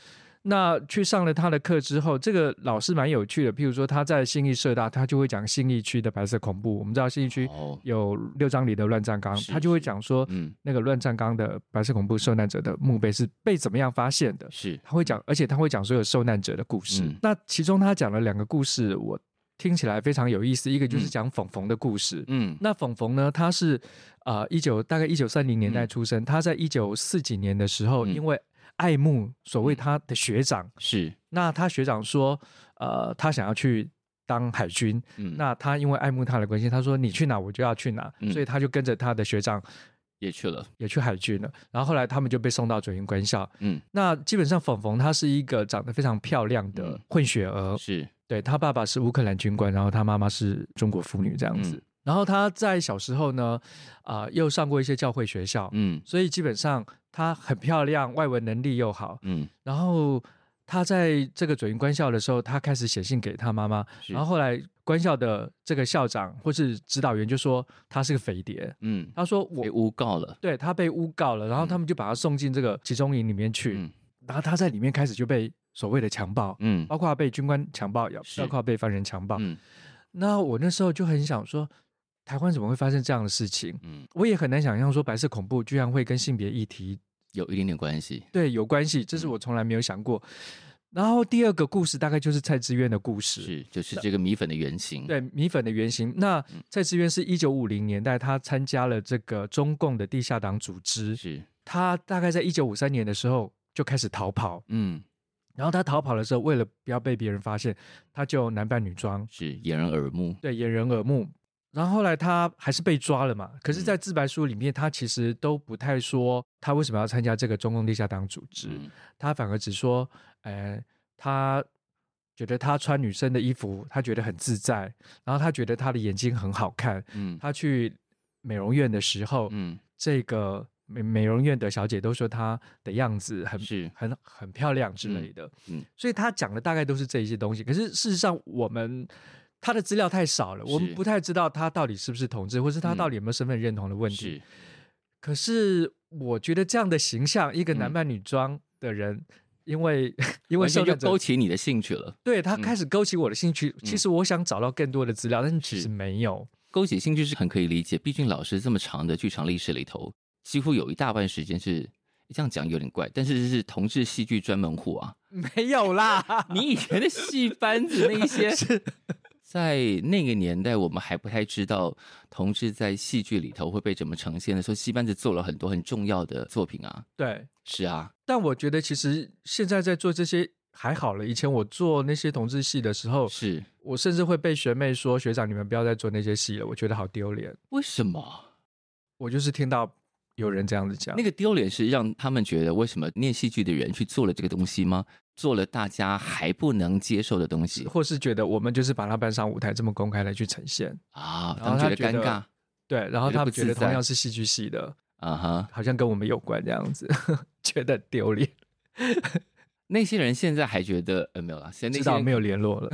那去上了他的课之后，这个老师蛮有趣的。譬如说他在信义社大，他就会讲信义区的白色恐怖。我们知道信义区有六张里的乱葬岗，哦、他就会讲说，嗯，那个乱葬岗的白色恐怖受难者的墓碑是被怎么样发现的？是，他会讲，而且他会讲所有受难者的故事。嗯、那其中他讲了两个故事，我。听起来非常有意思，一个就是讲冯冯的故事。嗯，那冯冯呢，他是呃一九大概一九三零年代出生，嗯、他在一九四几年的时候，嗯、因为爱慕所谓他的学长，是、嗯、那他学长说，呃，他想要去当海军，嗯，那他因为爱慕他的关系，他说你去哪我就要去哪，嗯、所以他就跟着他的学长也去了，也去海军了。然后后来他们就被送到准营官校，嗯，那基本上冯冯她是一个长得非常漂亮的混血儿，嗯、是。对，他爸爸是乌克兰军官，然后他妈妈是中国妇女这样子。嗯、然后他在小时候呢，啊、呃，又上过一些教会学校，嗯，所以基本上他很漂亮，外文能力又好，嗯。然后他在这个左营官校的时候，他开始写信给他妈妈，然后后来官校的这个校长或是指导员就说他是个匪谍，嗯，他说我被诬告了，对，他被诬告了，然后他们就把他送进这个集中营里面去，嗯、然后他在里面开始就被。所谓的强暴，嗯，包括被军官强暴，也包括被犯人强暴。嗯，那我那时候就很想说，台湾怎么会发生这样的事情？嗯，我也很难想象说白色恐怖居然会跟性别议题有一点点关系。对，有关系，这是我从来没有想过。嗯、然后第二个故事大概就是蔡志渊的故事，是就是这个米粉的原型。对，米粉的原型。那蔡志渊是一九五零年代，他参加了这个中共的地下党组织，是他大概在一九五三年的时候就开始逃跑。嗯。然后他逃跑的时候，为了不要被别人发现，他就男扮女装，是掩人耳目。对，掩人耳目。然后后来他还是被抓了嘛。可是，在自白书里面，他其实都不太说他为什么要参加这个中共地下党组织，嗯、他反而只说，呃，他觉得他穿女生的衣服，他觉得很自在，然后他觉得他的眼睛很好看。嗯，他去美容院的时候，嗯，这个。美美容院的小姐都说她的样子很是很很漂亮之类的，嗯，嗯，所以她讲的大概都是这一些东西。可是事实上，我们她的资料太少了，我们不太知道她到底是不是同志，或是她到底有没有身份认同的问题。是，可是我觉得这样的形象，一个男扮女装的人，嗯、因为 <laughs> 因为就勾起你的兴趣了，对，他开始勾起我的兴趣。嗯、其实我想找到更多的资料，但是其实没有勾起兴趣是很可以理解，毕竟老师这么长的剧场历史里头。几乎有一大半时间是这样讲有点怪，但是是同志戏剧专门户啊，没有啦。你以前的戏班子那一些，<laughs> 在那个年代我们还不太知道同志在戏剧里头会被怎么呈现的时候，戏班子做了很多很重要的作品啊。对，是啊。但我觉得其实现在在做这些还好了。以前我做那些同志戏的时候，是我甚至会被学妹说：“学长，你们不要再做那些戏了。”我觉得好丢脸。为什么？我就是听到。有人这样子讲，那个丢脸是让他们觉得为什么念戏剧的人去做了这个东西吗？做了大家还不能接受的东西，或是觉得我们就是把它搬上舞台这么公开的去呈现啊？他们觉得尴尬，对，然后他们觉得同样是戏剧系的啊哈，好像跟我们有关这样子，<laughs> 觉得丢脸。<laughs> 那些人现在还觉得呃没有了，现在至少没有联络了。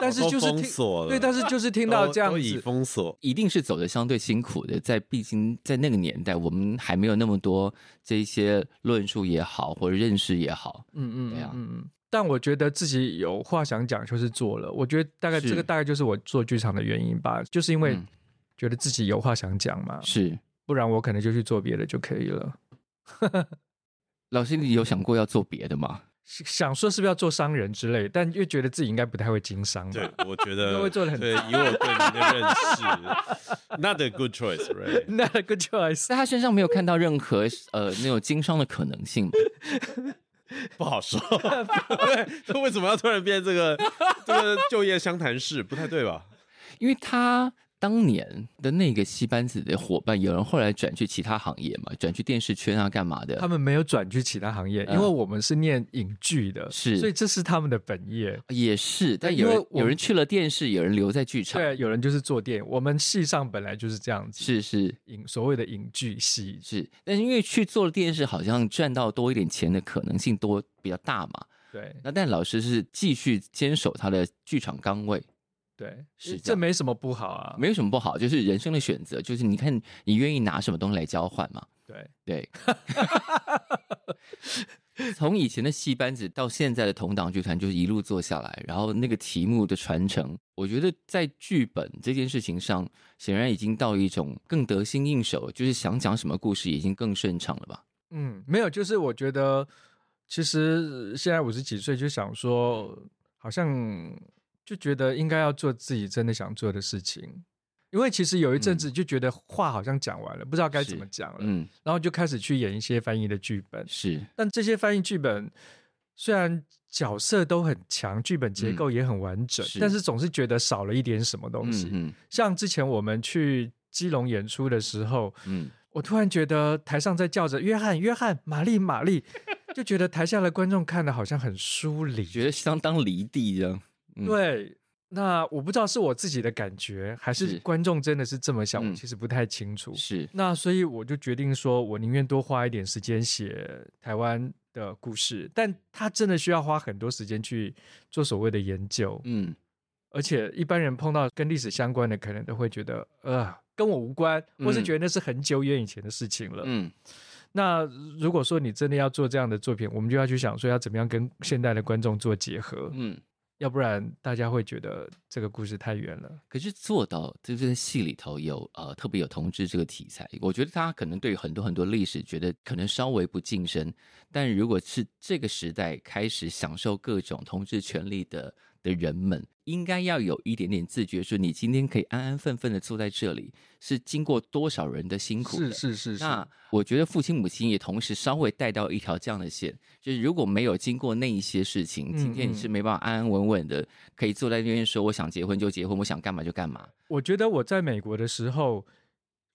但是就是封锁了，对，但是就是听到这样子，已封锁，一定是走的相对辛苦的。在毕竟在那个年代，我们还没有那么多这些论述也好，或者认识也好，嗯嗯，对啊，嗯嗯。但我觉得自己有话想讲，就是做了。我觉得大概这个大概就是我做剧场的原因吧，就是因为觉得自己有话想讲嘛，是，不然我可能就去做别的就可以了。<laughs> 老师，你有想过要做别的吗？想说是不是要做商人之类，但又觉得自己应该不太会经商。对，我觉得 <laughs> 会做的很。对，以我对你的认识，Not a good choice, right? <laughs> Not a good choice。在他身上没有看到任何呃那种经商的可能性吗？<laughs> 不好说。对，为什么要突然变这个这个就业相谈室？不太对吧？因为他。当年的那个戏班子的伙伴，有人后来转去其他行业嘛？转去电视圈啊，干嘛的？他们没有转去其他行业，因为我们是念影剧的，是，所以这是他们的本业。也是，但有人有人去了电视，有人留在剧场。对，有人就是做电影。我们戏上本来就是这样子，是是影所谓的影剧系是，但是因为去做了电视，好像赚到多一点钱的可能性多比较大嘛。对，那但老师是继续坚守他的剧场岗位。对，是这，这没什么不好啊，没有什么不好，就是人生的选择，就是你看你愿意拿什么东西来交换嘛？对对。<laughs> 从以前的戏班子到现在的同党剧团，就是一路做下来，然后那个题目的传承，我觉得在剧本这件事情上，显然已经到一种更得心应手，就是想讲什么故事已经更顺畅了吧？嗯，没有，就是我觉得其实现在五十几岁就想说，好像。就觉得应该要做自己真的想做的事情，因为其实有一阵子就觉得话好像讲完了，嗯、不知道该怎么讲了，嗯，然后就开始去演一些翻译的剧本，是，但这些翻译剧本虽然角色都很强，剧本结构也很完整，嗯、是，但是总是觉得少了一点什么东西。嗯，嗯，像之前我们去基隆演出的时候，嗯，我突然觉得台上在叫着约翰、约翰、玛丽、玛丽，<laughs> 就觉得台下的观众看的好像很疏离，觉得相当离地这样。对，那我不知道是我自己的感觉，还是观众真的是这么想，我其实不太清楚。是，那所以我就决定说，我宁愿多花一点时间写台湾的故事，但他真的需要花很多时间去做所谓的研究。嗯，而且一般人碰到跟历史相关的，可能都会觉得，呃，跟我无关，或是觉得那是很久远以前的事情了。嗯，那如果说你真的要做这样的作品，我们就要去想说，要怎么样跟现代的观众做结合。嗯。要不然大家会觉得这个故事太远了。可是做到就是在戏里头有呃特别有同志这个题材，我觉得他可能对很多很多历史觉得可能稍微不近身，但如果是这个时代开始享受各种同志权利的的人们，应该要有一点点自觉，说你今天可以安安分分的坐在这里，是经过多少人的辛苦的。是是是是。那我觉得父亲母亲也同时稍微带到一条这样的线，就是如果没有经过那一些事情，今天你是没办法安安稳稳的可以坐在那边说我想结婚就结婚，我想干嘛就干嘛。我觉得我在美国的时候，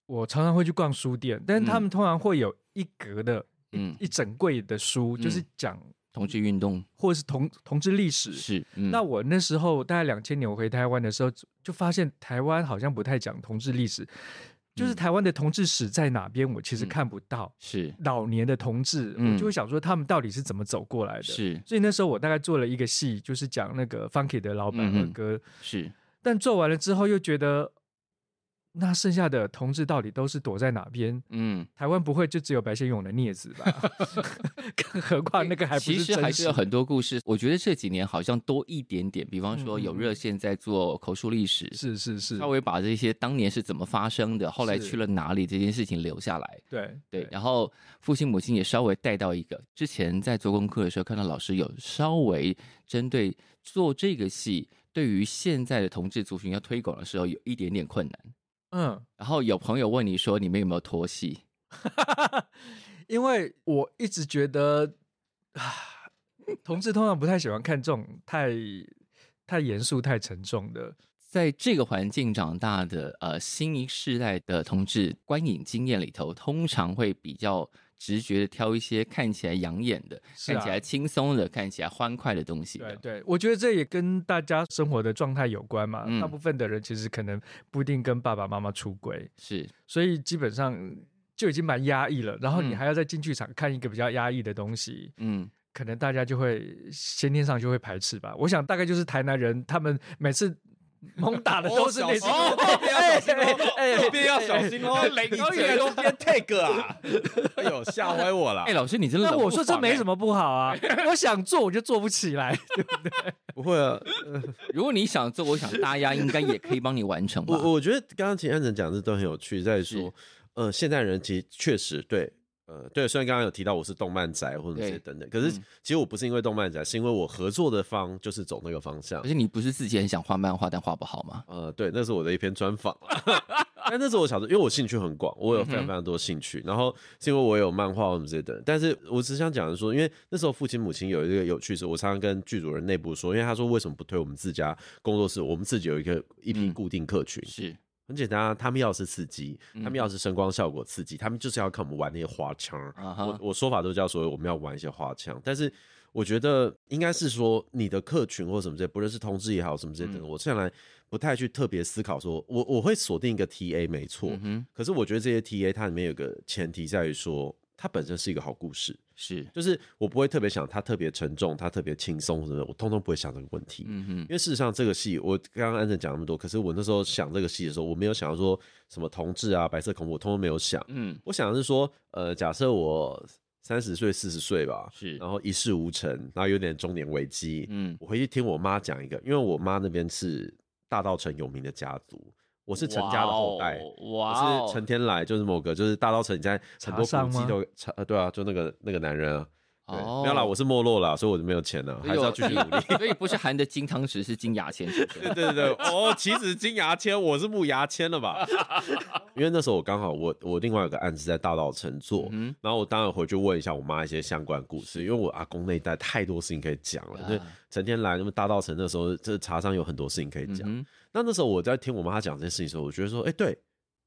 我常常会去逛书店，但是他们通常会有一格的，嗯，一整柜的书，就是讲。同志运动，或者是同同志历史是。嗯、那我那时候大概两千年我回台湾的时候，就发现台湾好像不太讲同志历史，嗯、就是台湾的同志史在哪边，我其实看不到。是老年的同志，嗯、我就会想说他们到底是怎么走过来的。是，所以那时候我大概做了一个戏，就是讲那个 Funky 的老板和哥。是，但做完了之后又觉得。那剩下的同志到底都是躲在哪边？嗯，台湾不会就只有白先勇的镊子吧？<laughs> 更何况那个还不是。其实还是有很多故事。我觉得这几年好像多一点点，比方说有热线在做口述历史，嗯、是是是，稍微把这些当年是怎么发生的，后来去了哪里这件事情留下来。对对，然后父亲母亲也稍微带到一个，之前在做功课的时候看到老师有稍微针对做这个戏，对于现在的同志族群要推广的时候有一点点困难。嗯，然后有朋友问你说，你们有没有拖戏？<laughs> 因为我一直觉得啊，同志通常不太喜欢看这种太太严肃、太沉重的。在这个环境长大的呃新一世代的同志观影经验里头，通常会比较。直觉的挑一些看起来养眼的、啊、看起来轻松的、看起来欢快的东西。对对，我觉得这也跟大家生活的状态有关嘛。嗯、大部分的人其实可能不一定跟爸爸妈妈出轨，是，所以基本上就已经蛮压抑了。然后你还要在进剧场看一个比较压抑的东西，嗯，可能大家就会先天上就会排斥吧。我想大概就是台南人，他们每次。猛打的都是那些，<laughs> 哦，要小心哦，哎，这边要小心哦，雷你嘴中间 take 啊，哎呦，吓坏我了。哎，老师，你真的，那我说这没什么不好啊，我想做我就做不起来，对不对？不会啊，如果你想做，我想大家应该也可以帮你完成吧。我我觉得刚刚秦安城讲的都很有趣，在说，呃，现代人其实确实对。呃，对，虽然刚刚有提到我是动漫宅或者这些等等，可是其实我不是因为动漫宅，是因为我合作的方就是走那个方向。而且你不是自己很想画漫画，但画不好吗？呃，对，那是我的一篇专访。<laughs> 但那时候我想说，因为我兴趣很广，我有非常非常多兴趣，然后是因为我有漫画或者这些等。但是我只想讲的说，因为那时候父亲母亲有一个有趣事，我常常跟剧组人内部说，因为他说为什么不推我们自家工作室，我们自己有一个一批固定客群。嗯、是。很简单啊，他们要是刺激，他们要是声光效果刺激，他们就是要看我们玩那些花枪。Uh huh. 我我说法都叫说我们要玩一些花枪，但是我觉得应该是说你的客群或什么这些，不论是同志也好什么这些等等，我向来不太去特别思考说，我我会锁定一个 TA 没错，嗯、可是我觉得这些 TA 它里面有个前提在于说。它本身是一个好故事，是，就是我不会特别想它特别沉重，它特别轻松什么的，我通通不会想这个问题。嗯哼，因为事实上这个戏，我刚刚安正讲那么多，可是我那时候想这个戏的时候，我没有想到说什么同志啊、白色恐怖，我通通没有想。嗯，我想的是说，呃，假设我三十岁、四十岁吧，是，然后一事无成，然后有点中年危机。嗯，我回去听我妈讲一个，因为我妈那边是大稻城有名的家族。我是陈家的后代，哇！我是陈天来，就是某个，就是大稻埕，你在很多古迹都，呃，对啊，就那个那个男人啊，对，没有啦，我是没落了，所以我就没有钱了，还是要继续努力。所以不是含的金汤匙，是金牙签，<laughs> 对对对，哦，其实金牙签，我是木牙签了吧？<laughs> 因为那时候我刚好我我另外有个案子在大稻城做，然后我当然回去问一下我妈一些相关故事，因为我阿公那一代太多事情可以讲了，就陈天来那么大稻城那时候，这茶商有很多事情可以讲。那那时候我在听我妈讲这件事情的时候，我觉得说，哎、对，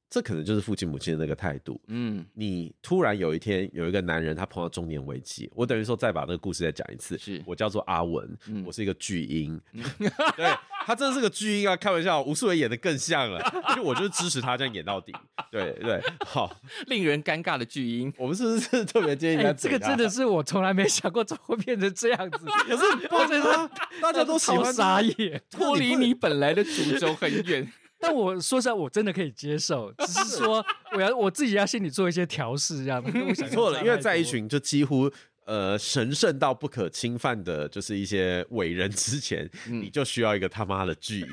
这可能就是父亲母亲的那个态度。嗯，你突然有一天有一个男人，他碰到中年危机，我等于说再把那个故事再讲一次。是我叫做阿文，嗯、我是一个巨婴。嗯、<laughs> 对。他真的是个巨婴啊！开玩笑，吴素媛演的更像了，就我就是支持他这样演到底。对对，好，<laughs> 令人尴尬的巨婴，我们是不是特别建议他？这个真的是我从来没想过，怎么会变成这样子？可是抱歉他，大家都喜欢傻眼，脱离你本来的主轴很远。但我说实在，我真的可以接受，只是说我要我自己要心里做一些调试，这样错了，因为在一群就几乎。呃，神圣到不可侵犯的，就是一些伟人之前，嗯、你就需要一个他妈的巨婴。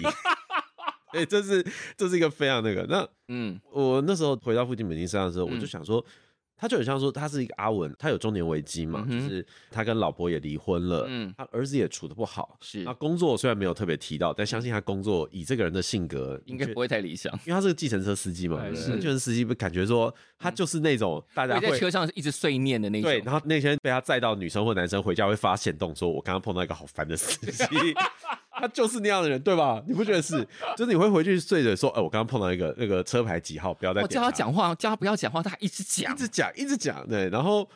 哎、欸，这是这是一个非常那个。那嗯，我那时候回到父亲母亲身上的时候，嗯、我就想说，他就很像说，他是一个阿文，他有中年危机嘛，嗯、就是他跟老婆也离婚了，嗯，他儿子也处的不好，是。那工作虽然没有特别提到，但相信他工作以这个人的性格，应该不会太理想，因为他是个计程车司机嘛，计程车司机，不感觉说他就是那种大家会在车上一直碎念的那种，对。然后那天被他载到女生或男生回家会发现动说，我刚刚碰到一个好烦的司机。<laughs> 他就是那样的人，对吧？你不觉得是？<laughs> 就是你会回去睡着说，哎、欸，我刚刚碰到一个那个车牌几号，不要再。我叫他讲话，叫他不要讲话，他还一直讲，一直讲，一直讲，对，然后。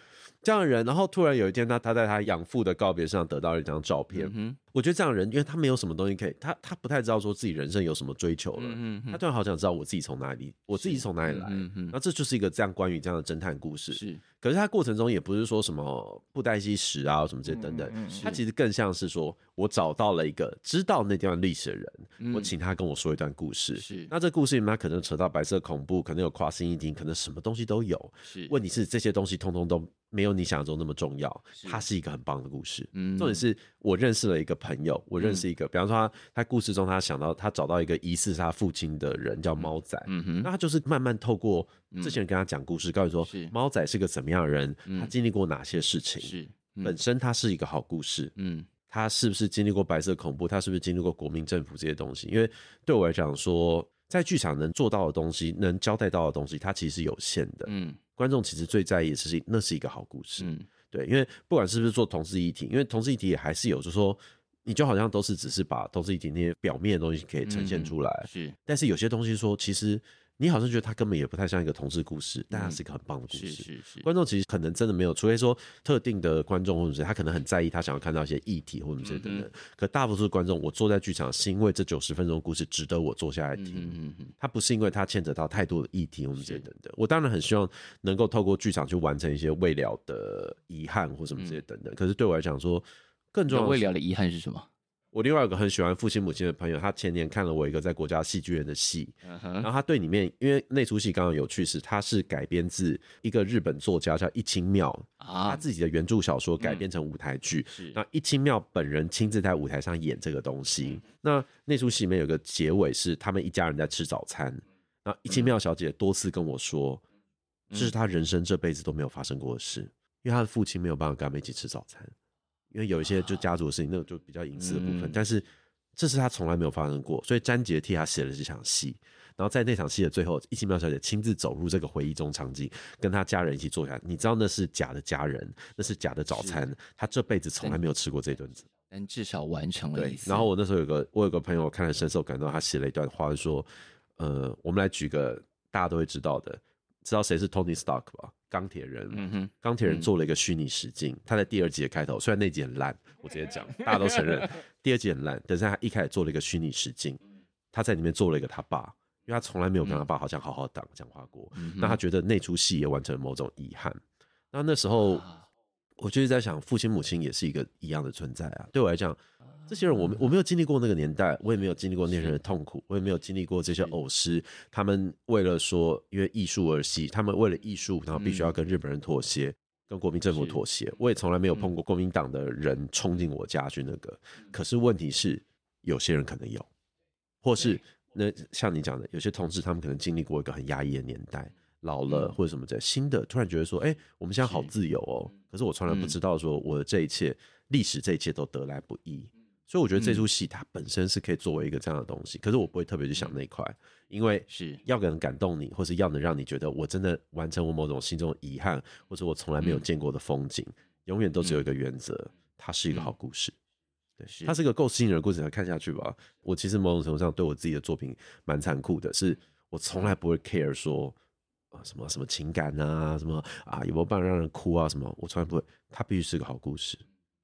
这样的人，然后突然有一天他，他他在他养父的告别上得到了一张照片。嗯、我觉得这样的人，因为他没有什么东西可以，他他不太知道说自己人生有什么追求了。嗯、他突然好想知道我自己从哪里，我自己从哪里来。那这就是一个这样关于这样的侦探故事。是，可是他过程中也不是说什么布袋戏史啊什么这些等等，嗯嗯嗯、他其实更像是说我找到了一个知道那段历史的人，嗯、我请他跟我说一段故事。是，那这故事里面他可能扯到白色恐怖，可能有跨性议题，可能什么东西都有。是，问题是这些东西通通都。没有你想象中那么重要，它是一个很棒的故事。嗯，重点是我认识了一个朋友，我认识一个，比方说他，他故事中他想到他找到一个疑似是他父亲的人叫猫仔，嗯哼，那他就是慢慢透过这些人跟他讲故事，告诉说猫仔是个怎么样的人，他经历过哪些事情，是。本身他是一个好故事，嗯，他是不是经历过白色恐怖，他是不是经历过国民政府这些东西？因为对我来讲说，在剧场能做到的东西，能交代到的东西，它其实是有限的，嗯。观众其实最在意的是，那是一个好故事，嗯，对，因为不管是不是做同志议题，因为同志议题也还是有，就是说，你就好像都是只是把都是一点那些表面的东西可以呈现出来，是，但是有些东西说其实。你好像觉得它根本也不太像一个同事故事，但它是一个很棒的故事。是是是，观众其实可能真的没有，除非说特定的观众或者是他可能很在意，他想要看到一些议题或者这些等等。可大多数观众，我坐在剧场是因为这九十分钟故事值得我坐下来听。他不是因为他牵扯到太多的议题或者这些等等。我当然很希望能够透过剧场去完成一些未了的遗憾或什么这些等等。可是对我来讲说，更重要未了的遗憾是什么？我另外有个很喜欢父亲母亲的朋友，他前年看了我一个在国家戏剧院的戏，uh huh. 然后他对里面，因为那出戏刚刚有趣是，他是改编自一个日本作家叫一清妙，uh huh. 他自己的原著小说改编成舞台剧，嗯、那一清妙本人亲自在舞台上演这个东西。是那那出戏里面有个结尾是他们一家人在吃早餐，那一清妙小姐多次跟我说，这、嗯、是他人生这辈子都没有发生过的事，因为他的父亲没有办法跟他们一起吃早餐。因为有一些就家族的事情，那个就比较隐私的部分，嗯、但是这是他从来没有发生过，所以詹杰替他写了这场戏，然后在那场戏的最后，一清妙小姐亲自走入这个回忆中场景，跟他家人一起坐下，你知道那是假的家人，那是假的早餐，是他这辈子从来没有吃过这顿子，但至少完成。了。对，然后我那时候有个我有个朋友看了深受感动，他写了一段话说，呃，我们来举个大家都会知道的，知道谁是 Tony Stark 吧？钢铁人，嗯哼，钢铁人做了一个虚拟实境。嗯、他在第二集的开头，虽然那集很烂，我直接讲，<laughs> 大家都承认第二集很烂。但是他一开始做了一个虚拟实境，他在里面做了一个他爸，因为他从来没有跟他爸好像好好讲讲话过。嗯、那他觉得那出戏也完成了某种遗憾。那那时候，我就是在想，父亲母亲也是一个一样的存在啊。对我来讲。这些人，我我没有经历过那个年代，我也没有经历过那些人的痛苦，我也没有经历过这些偶师，他们为了说因为艺术而戏，他们为了艺术，然后必须要跟日本人妥协，跟国民政府妥协。我也从来没有碰过国民党的人冲进我家去那个。可是问题是，有些人可能有，或是那像你讲的，有些同志他们可能经历过一个很压抑的年代，老了或者什么的，新的突然觉得说，哎，我们现在好自由哦。可是我从来不知道说，我的这一切历史这一切都得来不易。所以我觉得这出戏它本身是可以作为一个这样的东西，可是我不会特别去想那一块，因为是要能感动你，或是要能让你觉得我真的完成我某种心中的遗憾，或者我从来没有见过的风景，永远都只有一个原则，它是一个好故事。对，它是一个够吸引人的故事，来看下去吧。我其实某种程度上对我自己的作品蛮残酷的，是我从来不会 care 说啊什么什么情感啊，什么啊有没有办法让人哭啊什么，我从来不会。它必须是个好故事，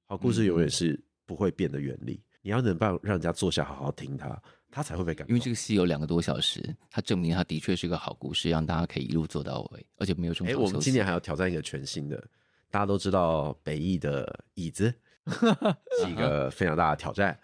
好故事永远是。不会变的原理，你要能办法让人家坐下好好听他，他才会被感动。因为这个戏有两个多小时，他证明他的确是一个好故事，让大家可以一路做到尾，而且没有什么。哎，我们今年还要挑战一个全新的，大家都知道北艺的椅子 <laughs> 是一个非常大的挑战。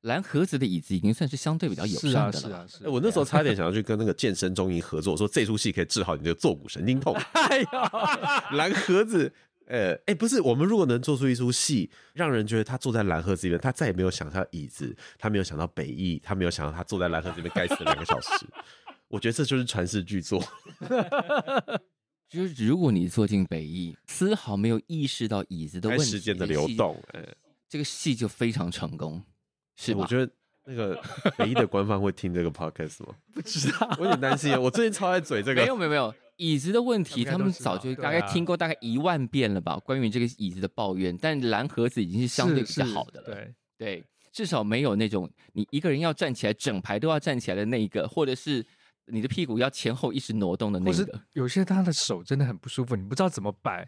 蓝盒子的椅子已经算是相对比较友善的了。是啊，是啊，是啊。我那时候差点想要去跟那个健身中医合作，说这出戏可以治好你的坐骨神经痛。<laughs> 哎呦，蓝盒子。呃，哎，不是，我们如果能做出一出戏，让人觉得他坐在蓝盒子里面，他再也没有想到椅子，他没有想到北艺，他没有想到他坐在蓝盒子里面该死的两个小时，我觉得这就是传世巨作。<laughs> 就是如果你坐进北艺，丝毫没有意识到椅子的问题，时间的流动，哎，这个戏就非常成功，是吧？我觉得那个北艺的官方会听这个 podcast 吗？不知道，我有点担心。我最近超爱嘴这个，没有没有没有椅子的问题，他们早就大概听过大概一万遍了吧？关于这个椅子的抱怨，但蓝盒子已经是相对比较好的了，对对，至少没有那种你一个人要站起来，整排都要站起来的那一个，或者是。你的屁股要前后一直挪动的那个，有些他的手真的很不舒服，你不知道怎么摆。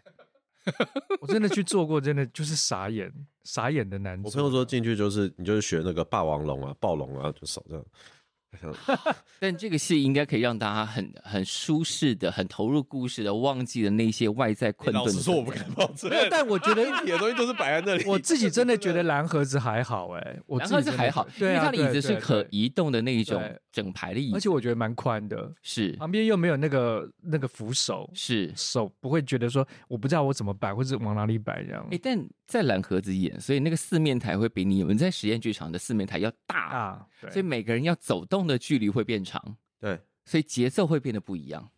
<laughs> 我真的去做过，真的就是傻眼，傻眼的难。我朋友说进去就是你就是学那个霸王龙啊，暴龙啊，就手这样。<laughs> 但这个戏应该可以让大家很很舒适的、很投入故事的，忘记了那些外在困顿。老实说，我不敢保证。但我觉得 <laughs> 一体的东西都是摆在那里。我自己真的觉得 <laughs> 蓝盒子还好哎、欸，我蓝盒子还好，因为它的椅子是可移动的那一种整排的椅子，而且我觉得蛮宽的，是旁边又没有那个那个扶手，是手不会觉得说我不知道我怎么摆或者往哪里摆这样。哎、欸，但在蓝盒子演，所以那个四面台会比你们在实验剧场的四面台要大啊，所以每个人要走动的距离会变长，对，所以节奏会变得不一样。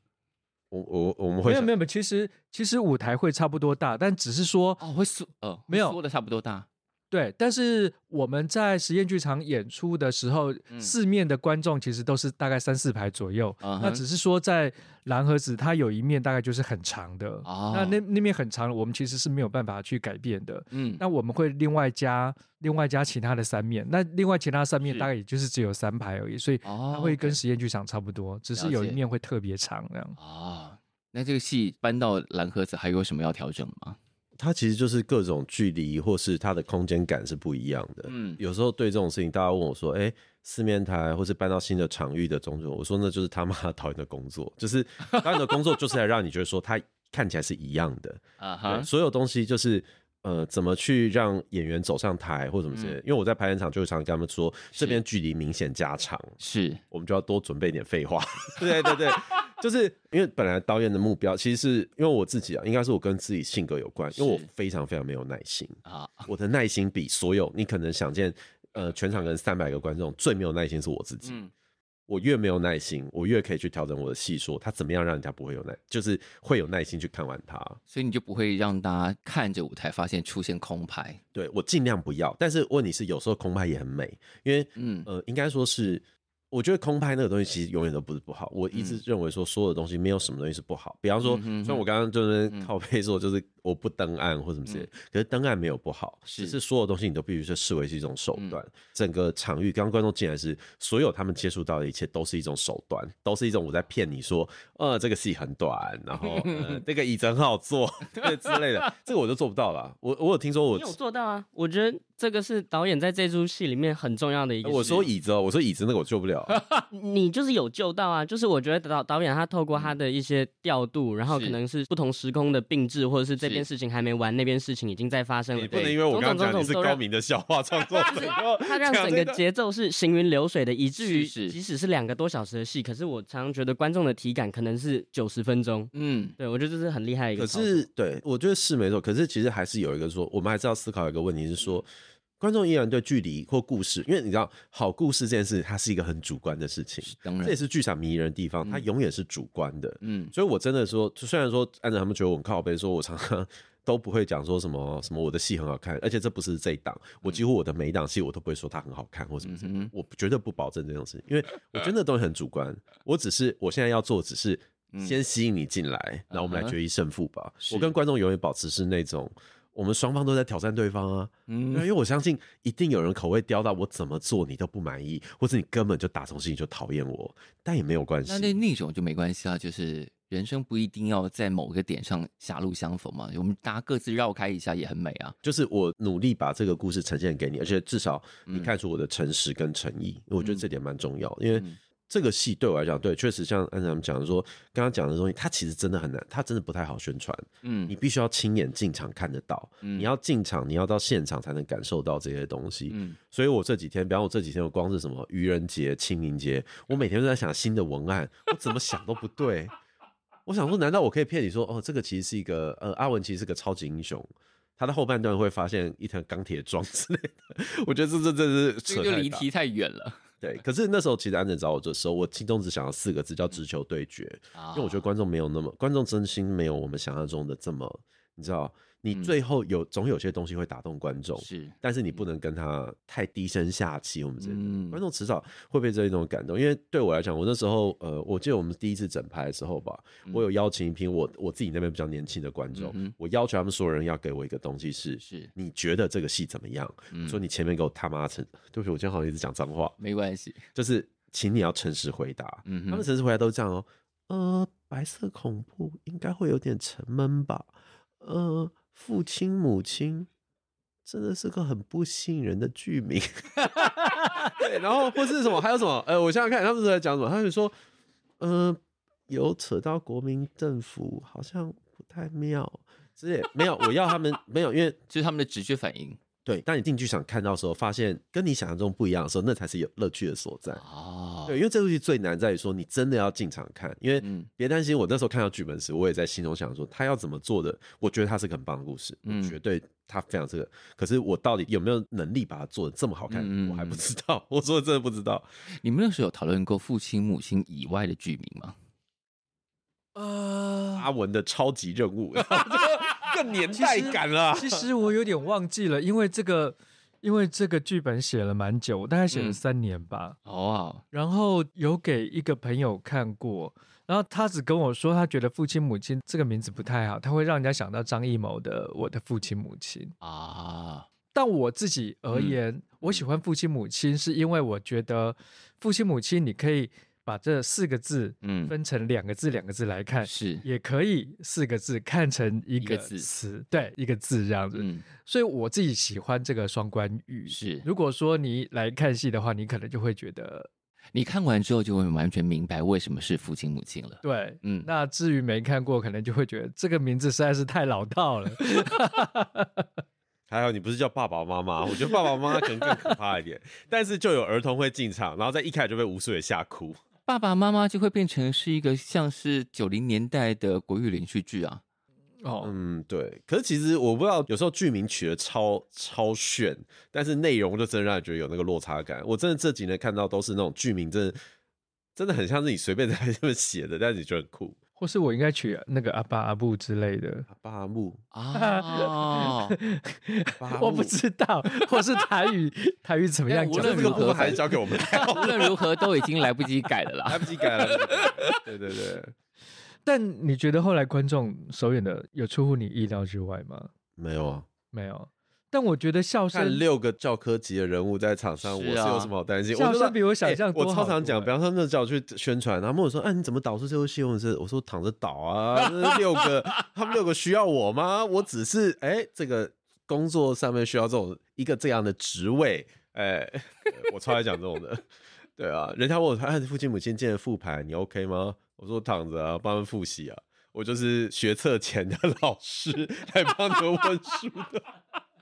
我我我们会没有没有没有，其实其实舞台会差不多大，但只是说哦会缩呃没有缩的差不多大。对，但是我们在实验剧场演出的时候，嗯、四面的观众其实都是大概三四排左右。Uh huh. 那只是说在蓝盒子，它有一面大概就是很长的。Oh. 那那那面很长，我们其实是没有办法去改变的。嗯，那我们会另外加另外加其他的三面。那另外其他三面大概也就是只有三排而已，所以它会跟实验剧场差不多，oh, 只是有一面会特别长这样。啊，oh. 那这个戏搬到蓝盒子还有什么要调整吗？它其实就是各种距离，或是它的空间感是不一样的。嗯，有时候对这种事情，大家问我说：“哎、欸，四面台，或是搬到新的场域的种种。”我说：“那就是他妈 <laughs> 讨厌的工作，就是讨厌的工作，就是来让你觉得说他看起来是一样的 <laughs> 啊哈。所有东西就是。”呃，怎么去让演员走上台或什么之类的？嗯、因为我在排练场就会常跟他们说，这边距离明显加长，是我们就要多准备点废话。<laughs> 对对对，就是因为本来导演的目标，其实是因为我自己啊，应该是我跟自己性格有关，因为我非常非常没有耐心啊，我的耐心比所有你可能想见，呃，全场跟三百个观众最没有耐心是我自己。嗯我越没有耐心，我越可以去调整我的戏，说他怎么样让人家不会有耐，就是会有耐心去看完它，所以你就不会让大家看着舞台发现出现空拍。对，我尽量不要，但是问题是有时候空拍也很美，因为嗯呃，应该说是。我觉得空拍那个东西其实永远都不是不好。我一直认为说所有的东西没有什么东西是不好。比方说，像我刚刚就是靠背说，就是我不登岸或什么之类，可是登岸没有不好，只是所有东西你都必须是视为是一种手段。整个场域刚刚观众进来是所有他们接触到的一切都是一种手段，都是一种我在骗你说，呃，这个戏很短，然后 <laughs> 那个椅子很好坐，<laughs> 对之类的，这个我就做不到了。我我有听说我有做到啊，我觉得。这个是导演在这出戏里面很重要的一个。我说椅子哦，我说椅子那个我救不了。<laughs> 你就是有救到啊，就是我觉得导导演他透过他的一些调度，然后可能是不同时空的并置，或者是这边事情还没完，那边事情已经在发生了。你不能因为我刚刚讲你是高明的笑话创作者，<laughs> 他让整个节奏是行云流水的，以至于即使是两个多小时的戏，可是我常常觉得观众的体感可能是九十分钟。嗯，对，我觉得这是很厉害的一个。可是对，我觉得是没错。可是其实还是有一个说，我们还是要思考一个问题，是说。观众依然对距离或故事，因为你知道，好故事这件事，它是一个很主观的事情，当然，这也是剧场迷人的地方，它永远是主观的。嗯，所以我真的说，虽然说按照他们觉得我很靠背，说我常常都不会讲说什么什么我的戏很好看，而且这不是这一档，我几乎我的每一档戏我都不会说它很好看或什么什么，我绝对不保证这种事情，因为我真的东西很主观，我只是我现在要做，只是先吸引你进来，然后我们来决一胜负吧。我跟观众永远保持是那种。我们双方都在挑战对方啊，嗯，因为我相信一定有人口味刁到我怎么做你都不满意，或者你根本就打从心里就讨厌我，但也没有关系。那那那种就没关系啊，就是人生不一定要在某个点上狭路相逢嘛，我们大家各自绕开一下也很美啊。就是我努力把这个故事呈现给你，而且至少你看出我的诚实跟诚意，嗯，我觉得这点蛮重要，因为。这个戏对我来讲，对，确实像按照他们讲的说，刚刚讲的东西，它其实真的很难，它真的不太好宣传。嗯，你必须要亲眼进场看得到，嗯，你要进场，你要到现场才能感受到这些东西。嗯，所以我这几天，比方我这几天，我光是什么愚人节、清明节，我每天都在想新的文案，我怎么想都不对。我想说，难道我可以骗你说，哦，这个其实是一个，呃，阿文其实是个超级英雄，他的后半段会发现一条钢铁桩之类的。<laughs> 我觉得这这这是扯，这就离题太远了。对，可是那时候其实安整找我的时候，我心中只想要四个字，叫直球对决，因为我觉得观众没有那么，观众真心没有我们想象中的这么，你知道。你最后有总有些东西会打动观众，是，但是你不能跟他太低声下气。我们这观众迟早会被这一种感动。因为对我来讲，我那时候呃，我记得我们第一次整排的时候吧，我有邀请一批我我自己那边比较年轻的观众，我要求他们所有人要给我一个东西，是是，你觉得这个戏怎么样？说你前面给我他妈诚，对不起，我今天好像一直讲脏话，没关系，就是请你要诚实回答。他们诚实回答都这样哦，呃，白色恐怖应该会有点沉闷吧，呃。父亲母亲真的是个很不吸引人的剧名，<laughs> 对，然后或是什么，还有什么？呃，我想想看，他们是在讲什么？他们说，呃，有扯到国民政府，好像不太妙，之类没有。我要他们没有，因为这是他们的直觉反应。对，当你进剧场看到的时候，发现跟你想象中不一样的时候，那才是有乐趣的所在。哦，对，因为这部戏最难在于说，你真的要进场看。因为别担心，我那时候看到剧本时，我也在心中想说，他要怎么做的？我觉得他是个很棒的故事，嗯，绝对他非常这个。可是我到底有没有能力把它做的这么好看？嗯，我还不知道。我说的真的不知道。<laughs> 你们那时候有讨论过父亲母亲以外的剧名吗？呃，阿文的超级任务。<laughs> <laughs> 更年代感了。其实我有点忘记了，因为这个，因为这个剧本写了蛮久，我大概写了三年吧。哦、嗯，然后有给一个朋友看过，然后他只跟我说，他觉得父亲母亲这个名字不太好，他会让人家想到张艺谋的《我的父亲母亲》啊。但我自己而言，嗯、我喜欢父亲母亲，是因为我觉得父亲母亲你可以。把这四个字嗯分成两个字两个字来看是，也可以四个字看成一个词，对，一个字这样子。嗯，所以我自己喜欢这个双关语。是，如果说你来看戏的话，你可能就会觉得，你看完之后就会完全明白为什么是父亲母亲了。对，嗯，那至于没看过，可能就会觉得这个名字实在是太老套了。<laughs> 还好你不是叫爸爸妈妈，我觉得爸爸妈妈可能更可怕一点。但是就有儿童会进场，然后在一开始就被吴书伟吓哭。爸爸妈妈就会变成是一个像是九零年代的国语连续剧啊。哦，嗯，对。可是其实我不知道，有时候剧名取得超超炫，但是内容就真的让人觉得有那个落差感。我真的这几年看到都是那种剧名，真的真的很像是你随便在这么写的，但是你觉得很酷。或是我应该取那个阿爸阿布之类的，<laughs> 阿爸阿木啊，我不知道，或是台语台语怎么样？无论如何还是交给我们，<laughs> 无论如何都已经来不及改了啦，来不及改了。对对对，<laughs> 但你觉得后来观众首演的有出乎你意料之外吗？没有啊，没有。但我觉得笑声，看六个教科级的人物在场上，啊、我是有什么好担心？笑声比我想象多、欸。我超常讲，比方说那叫我去宣传，然后问我说：“哎、啊，你怎么导出这部戏？”我说：“我说躺着导啊，六个他们六个需要我吗？我只是哎、欸，这个工作上面需要这种一个这样的职位，哎、欸，我超爱讲这种的。对啊，人家问我他父亲母亲见复盘，你 OK 吗？我说躺着啊，帮他们复习啊，我就是学测前的 <laughs> 老师，来帮他们温书的。”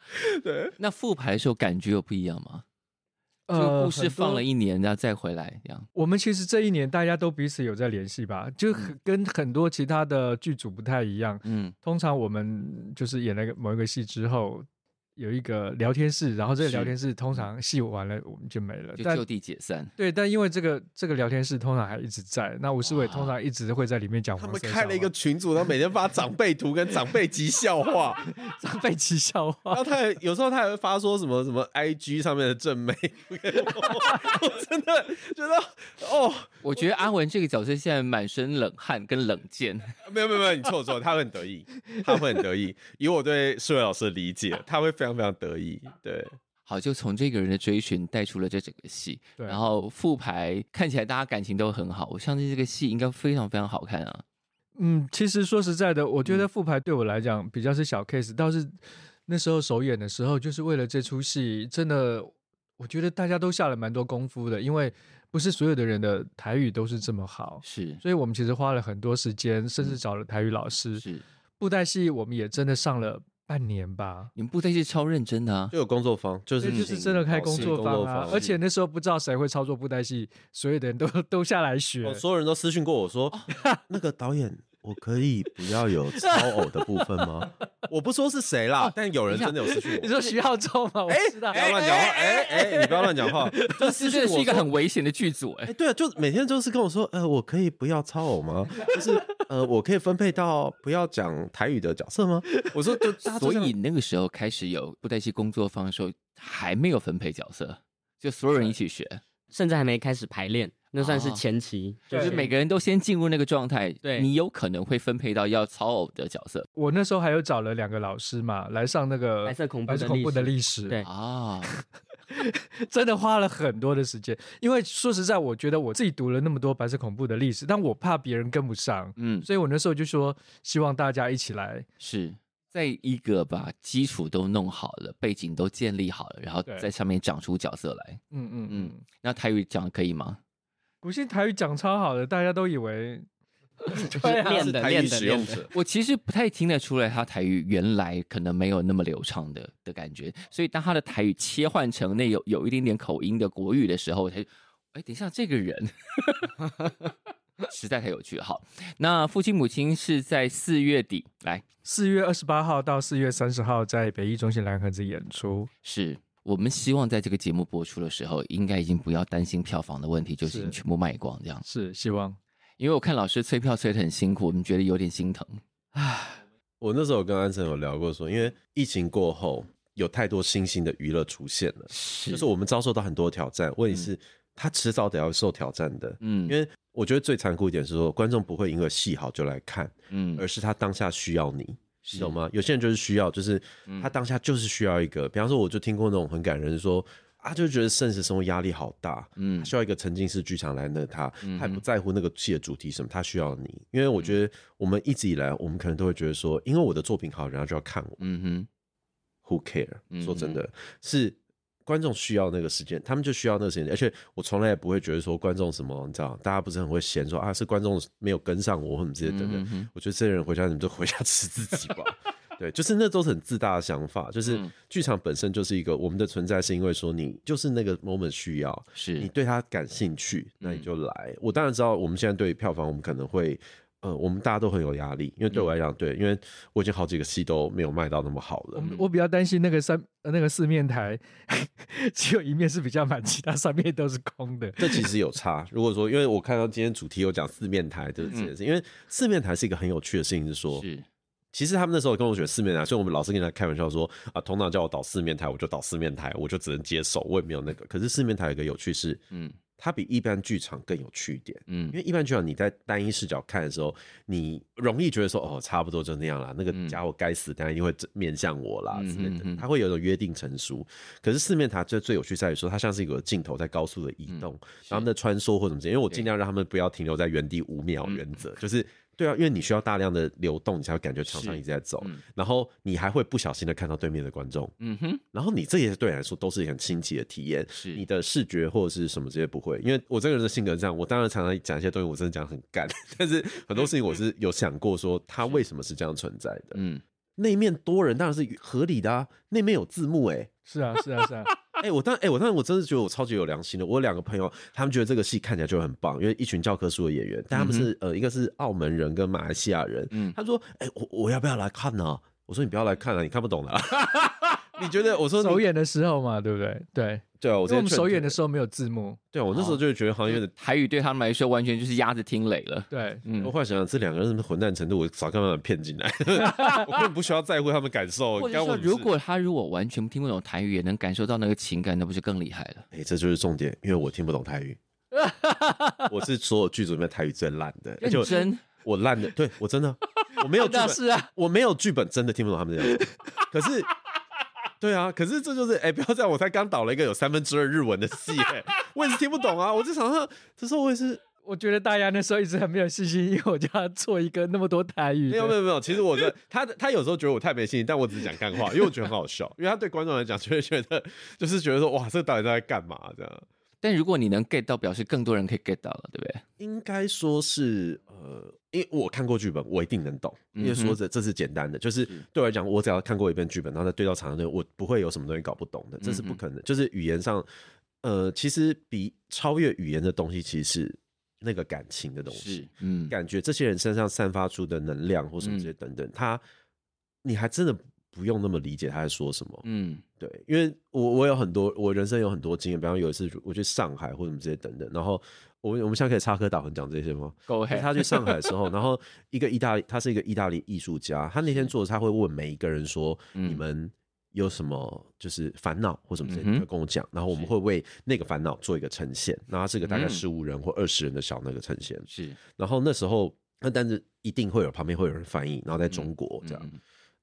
<laughs> 对，那复排的时候感觉有不一样吗？呃，故事放了一年，然后再回来这样。我们其实这一年大家都彼此有在联系吧，就跟很多其他的剧组不太一样。嗯，通常我们就是演了某一个戏之后。有一个聊天室，然后这个聊天室通常戏完了我们就没了，就就地解散。对，但因为这个这个聊天室通常还一直在，那吴世伟通常一直会在里面讲。他们开了一个群组，然后每天发长辈图跟长辈级笑话，<laughs> 长辈级笑话。然后他还有时候他还会发说什么什么 IG 上面的正妹，<laughs> 我真的觉得哦，我觉得阿文这个角色现在满身冷汗跟冷箭。没有没有没有，你错错，他会很得意，他会很得意。以我对世伟老师的理解，他会非。非常非常得意，对，好，就从这个人的追寻带出了这整个戏，对然后复排看起来大家感情都很好，我相信这个戏应该非常非常好看啊。嗯，其实说实在的，我觉得复排对我来讲比较是小 case，倒是那时候首演的时候，就是为了这出戏，真的我觉得大家都下了蛮多功夫的，因为不是所有的人的台语都是这么好，是，所以我们其实花了很多时间，甚至找了台语老师，是布袋戏我们也真的上了。半年吧，你们布袋戏超认真的啊，就有工作坊，就是就是真的开工作坊啊，而且那时候不知道谁会操作布袋戏，所有的人都都下来学，所有人都私讯过我说，<laughs> 那个导演，我可以不要有 <laughs> 超偶的部分吗？<laughs> 我不说是谁啦，但有人真的有私讯我。你说徐浩洲吗？我知道，不要乱讲话！哎哎，你不要乱讲话。这私讯是一个很危险的剧组。哎，对啊，就每天都是跟我说，呃，我可以不要超偶吗？就是呃，我可以分配到不要讲台语的角色吗？我说，就所以那个时候开始有布袋戏工作坊的时候，还没有分配角色，就所有人一起学，甚至还没开始排练。那算是前期，就是每个人都先进入那个状态，对，你有可能会分配到要操偶的角色。我那时候还有找了两个老师嘛，来上那个白色恐怖的恐怖的历史，对啊，<laughs> 真的花了很多的时间。因为说实在，我觉得我自己读了那么多白色恐怖的历史，但我怕别人跟不上，嗯，所以我那时候就说，希望大家一起来，是在一个把基础都弄好了，背景都建立好了，然后在上面长出角色来。嗯嗯嗯，那台语讲的可以吗？古信台语讲超好的，大家都以为 <laughs> 对啊，是台语使用者。我其实不太听得出来，他台语原来可能没有那么流畅的的感觉。所以当他的台语切换成那有有一点点口音的国语的时候，他就哎，等一下，这个人 <laughs> 实在太有趣了。好，那父亲母亲是在四月底来，四月二十八号到四月三十号在北艺中心蓝盒子演出，是。我们希望在这个节目播出的时候，应该已经不要担心票房的问题，就是已经全部卖光这样。是希望，因为我看老师催票催得很辛苦，我们觉得有点心疼。唉，我那时候跟安森有聊过说，因为疫情过后有太多新兴的娱乐出现了，是就是我们遭受到很多挑战。问题是，他迟早得要受挑战的。嗯，因为我觉得最残酷一点是说，观众不会因为戏好就来看，嗯，而是他当下需要你。你懂吗？有些人就是需要，就是他当下就是需要一个，嗯、比方说，我就听过那种很感人说，说啊，就觉得现实生活压力好大，嗯，他需要一个沉浸式剧场来那他，嗯、他也不在乎那个戏的主题什么，他需要你，因为我觉得我们一直以来，我们可能都会觉得说，因为我的作品好，人家就要看我，嗯哼，Who care？说真的，嗯、是。观众需要那个时间，他们就需要那个时间，而且我从来也不会觉得说观众什么，你知道，大家不是很会嫌说啊，是观众没有跟上我，或者这些等等。嗯、哼我觉得这些人回家你们就回家吃自己吧。<laughs> 对，就是那都是很自大的想法。就是剧场本身就是一个我们的存在，是因为说你就是那个 moment 需要，是你对他感兴趣，那你就来。嗯、我当然知道我们现在对票房，我们可能会。呃，我们大家都很有压力，因为对我来讲，对，因为我已经好几个戏都没有卖到那么好了。我比较担心那个三那个四面台，<laughs> 只有一面是比较满，其他三面都是空的。这其 <laughs> 实有差。如果说，因为我看到今天主题有讲四面台这件事，因为四面台是一个很有趣的事情，是说，是其实他们那时候跟我选四面台，所以我们老师跟他开玩笑说啊，通常叫我导四面台，我就导四面台，我就只能接手，我也没有那个。可是四面台有一个有趣是，嗯。它比一般剧场更有趣一点，嗯，因为一般剧场你在单一视角看的时候，你容易觉得说，哦，差不多就那样啦，那个家伙该死，当然一定会面向我啦之类的，它会有一种约定成熟。可是四面塔最最有趣在于说，它像是一个镜头在高速的移动，然后的穿梭或者怎么样，因为我尽量让他们不要停留在原地五秒原则，就是。对啊，因为你需要大量的流动，你才会感觉场上一直在走，嗯、然后你还会不小心的看到对面的观众，嗯哼，然后你这些对你来说都是很新奇的体验，是。你的视觉或者是什么这些不会，因为我这个人的性格是这样，我当然常常讲一些东西，我真的讲很干，但是很多事情我是有想过说它为什么是这样存在的，嗯，那面多人当然是合理的啊，那面有字幕哎、欸，是啊是啊是啊。哎、欸，我当哎、欸，我当时我真的觉得我超级有良心的。我有两个朋友，他们觉得这个戏看起来就很棒，因为一群教科书的演员，但他们是、嗯、呃，一个是澳门人跟马来西亚人。嗯，他说：“哎、欸，我我要不要来看呢？”我说：“你不要来看了，你看不懂的。” <laughs> 你觉得我说首演的时候嘛，对不对？对对啊，我们首演的时候没有字幕。对啊，我那时候就觉得好像有点台语对他们来说完全就是鸭子听雷了。对，嗯，我后来想想，这两个人是不是混蛋程度，我早干嘛骗进来？<laughs> 我根本不需要在乎他们感受。或者说，如果他如果完全听不懂台语，也能感受到那个情感，那不是更厉害了？哎，这就是重点，因为我听不懂台语。我是所有剧组里面台语最烂的，认真，我烂的，对我真的我没有 <laughs> 剧本，是啊，我没有剧本，真的听不懂他们这样。可是。对啊，可是这就是哎，不要这样！我才刚导了一个有三分之二日文的戏，<laughs> 哎，我也是听不懂啊！我就想说，这时候我也是，<laughs> 我觉得大家那时候一直很没有信心，因为我就要做一个那么多台语。没有没有没有，其实我觉得他他有时候觉得我太没信心，但我只是讲干话，因为我觉得很好笑，因为他对观众来讲，就会觉得就是觉得说，哇，这个导演在干嘛这样？但如果你能 get 到，表示更多人可以 get 到了，对不对？应该说是，呃，因为我看过剧本，我一定能懂。因为说着这是简单的，就是对我来讲，我只要看过一遍剧本，然后再对到场上，我不会有什么东西搞不懂的，这是不可能。就是语言上，呃，其实比超越语言的东西，其实是那个感情的东西。嗯，感觉这些人身上散发出的能量或什么这些等等，他你还真的不用那么理解他在说什么。嗯，对，因为我我有很多我人生有很多经验，比方有一次我去上海或者什么这些等等，然后我我们现在可以插科打诨讲这些吗。他去上海的时候，<laughs> 然后一个意大利，他是一个意大利艺术家，他那天做的他会问每一个人说，嗯、你们。有什么就是烦恼或什么之类的，会跟我讲，然后我们会为那个烦恼做一个呈现。然后是个大概十五人或二十人的小那个呈现。是。然后那时候，那但是一定会有旁边会有人翻译，然后在中国这样。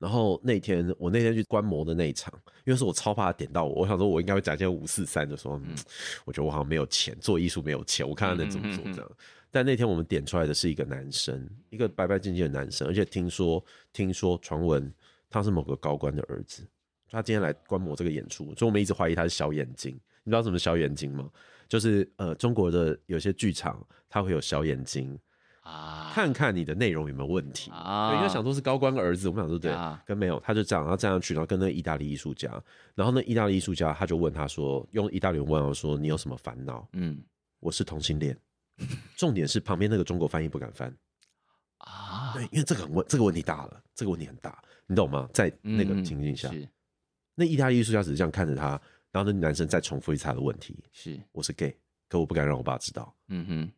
然后那天我那天去观摩的那一场，因为是我超怕他点到我，我想说我应该会讲一些五四三的说，嗯，我觉得我好像没有钱做艺术，没有钱，我看他能怎么做这样。但那天我们点出来的是一个男生，一个白白净净的男生，而且听说听说传闻他是某个高官的儿子。他今天来观摩这个演出，所以我们一直怀疑他是小眼睛。你知道什么小眼睛吗？就是呃，中国的有些剧场，他会有小眼睛啊，看看你的内容有没有问题啊。因为想说是高官儿子，我们想说对，跟没有，他就这样，然后站上去，然后跟那个意大利艺术家，然后那意大利艺术家他就问他说，用意大利文问他说，你有什么烦恼？嗯，我是同性恋。重点是旁边那个中国翻译不敢翻啊，对，因为这个问这个问题大了，这个问题很大，你懂吗？在那个情境下。那意大利艺术家只是这样看着他，然后那男生再重复一次他的问题：是，我是 gay，可我不敢让我爸知道。嗯哼，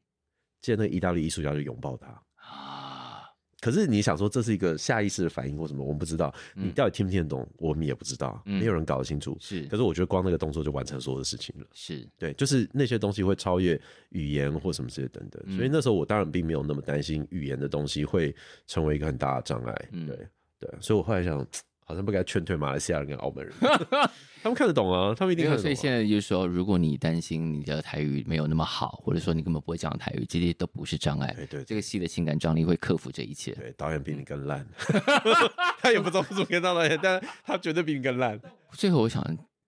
接着那意大利艺术家就拥抱他啊。可是你想说这是一个下意识的反应或什么？我们不知道，你到底听不听得懂？我们也不知道，没有人搞得清楚。是，可是我觉得光那个动作就完成所有的事情了。是对，就是那些东西会超越语言或什么之类等等。所以那时候我当然并没有那么担心语言的东西会成为一个很大的障碍。对对，所以我后来想。好像不该劝退马来西亚人跟澳门人，<laughs> 他们看得懂啊，他们一定看得懂。所以现在就是说，如果你担心你的台语没有那么好，或者说你根本不会讲台语，这些都不是障碍。对，对对，这个戏的情感张力会克服这一切。对，导演比你更烂，<laughs> 他也不知道怎么跟导演，但他绝对比你更烂。最后，我想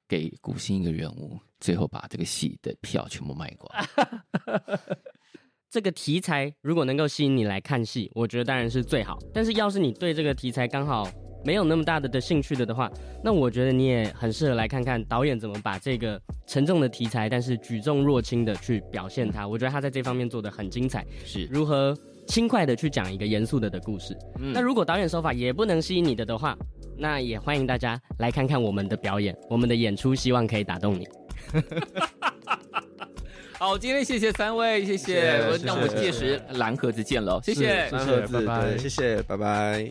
给古新一个任务，最后把这个戏的票全部卖光。<laughs> 这个题材如果能够吸引你来看戏，我觉得当然是最好。但是要是你对这个题材刚好没有那么大的的兴趣的的话，那我觉得你也很适合来看看导演怎么把这个沉重的题材，但是举重若轻的去表现它。我觉得他在这方面做的很精彩，是。如何轻快的去讲一个严肃的的故事。嗯，那如果导演手法也不能吸引你的的话，那也欢迎大家来看看我们的表演，我们的演出，希望可以打动你。好，今天谢谢三位，谢谢，那我们届时蓝盒子见喽，谢谢，蓝盒子，拜拜，谢谢，拜拜。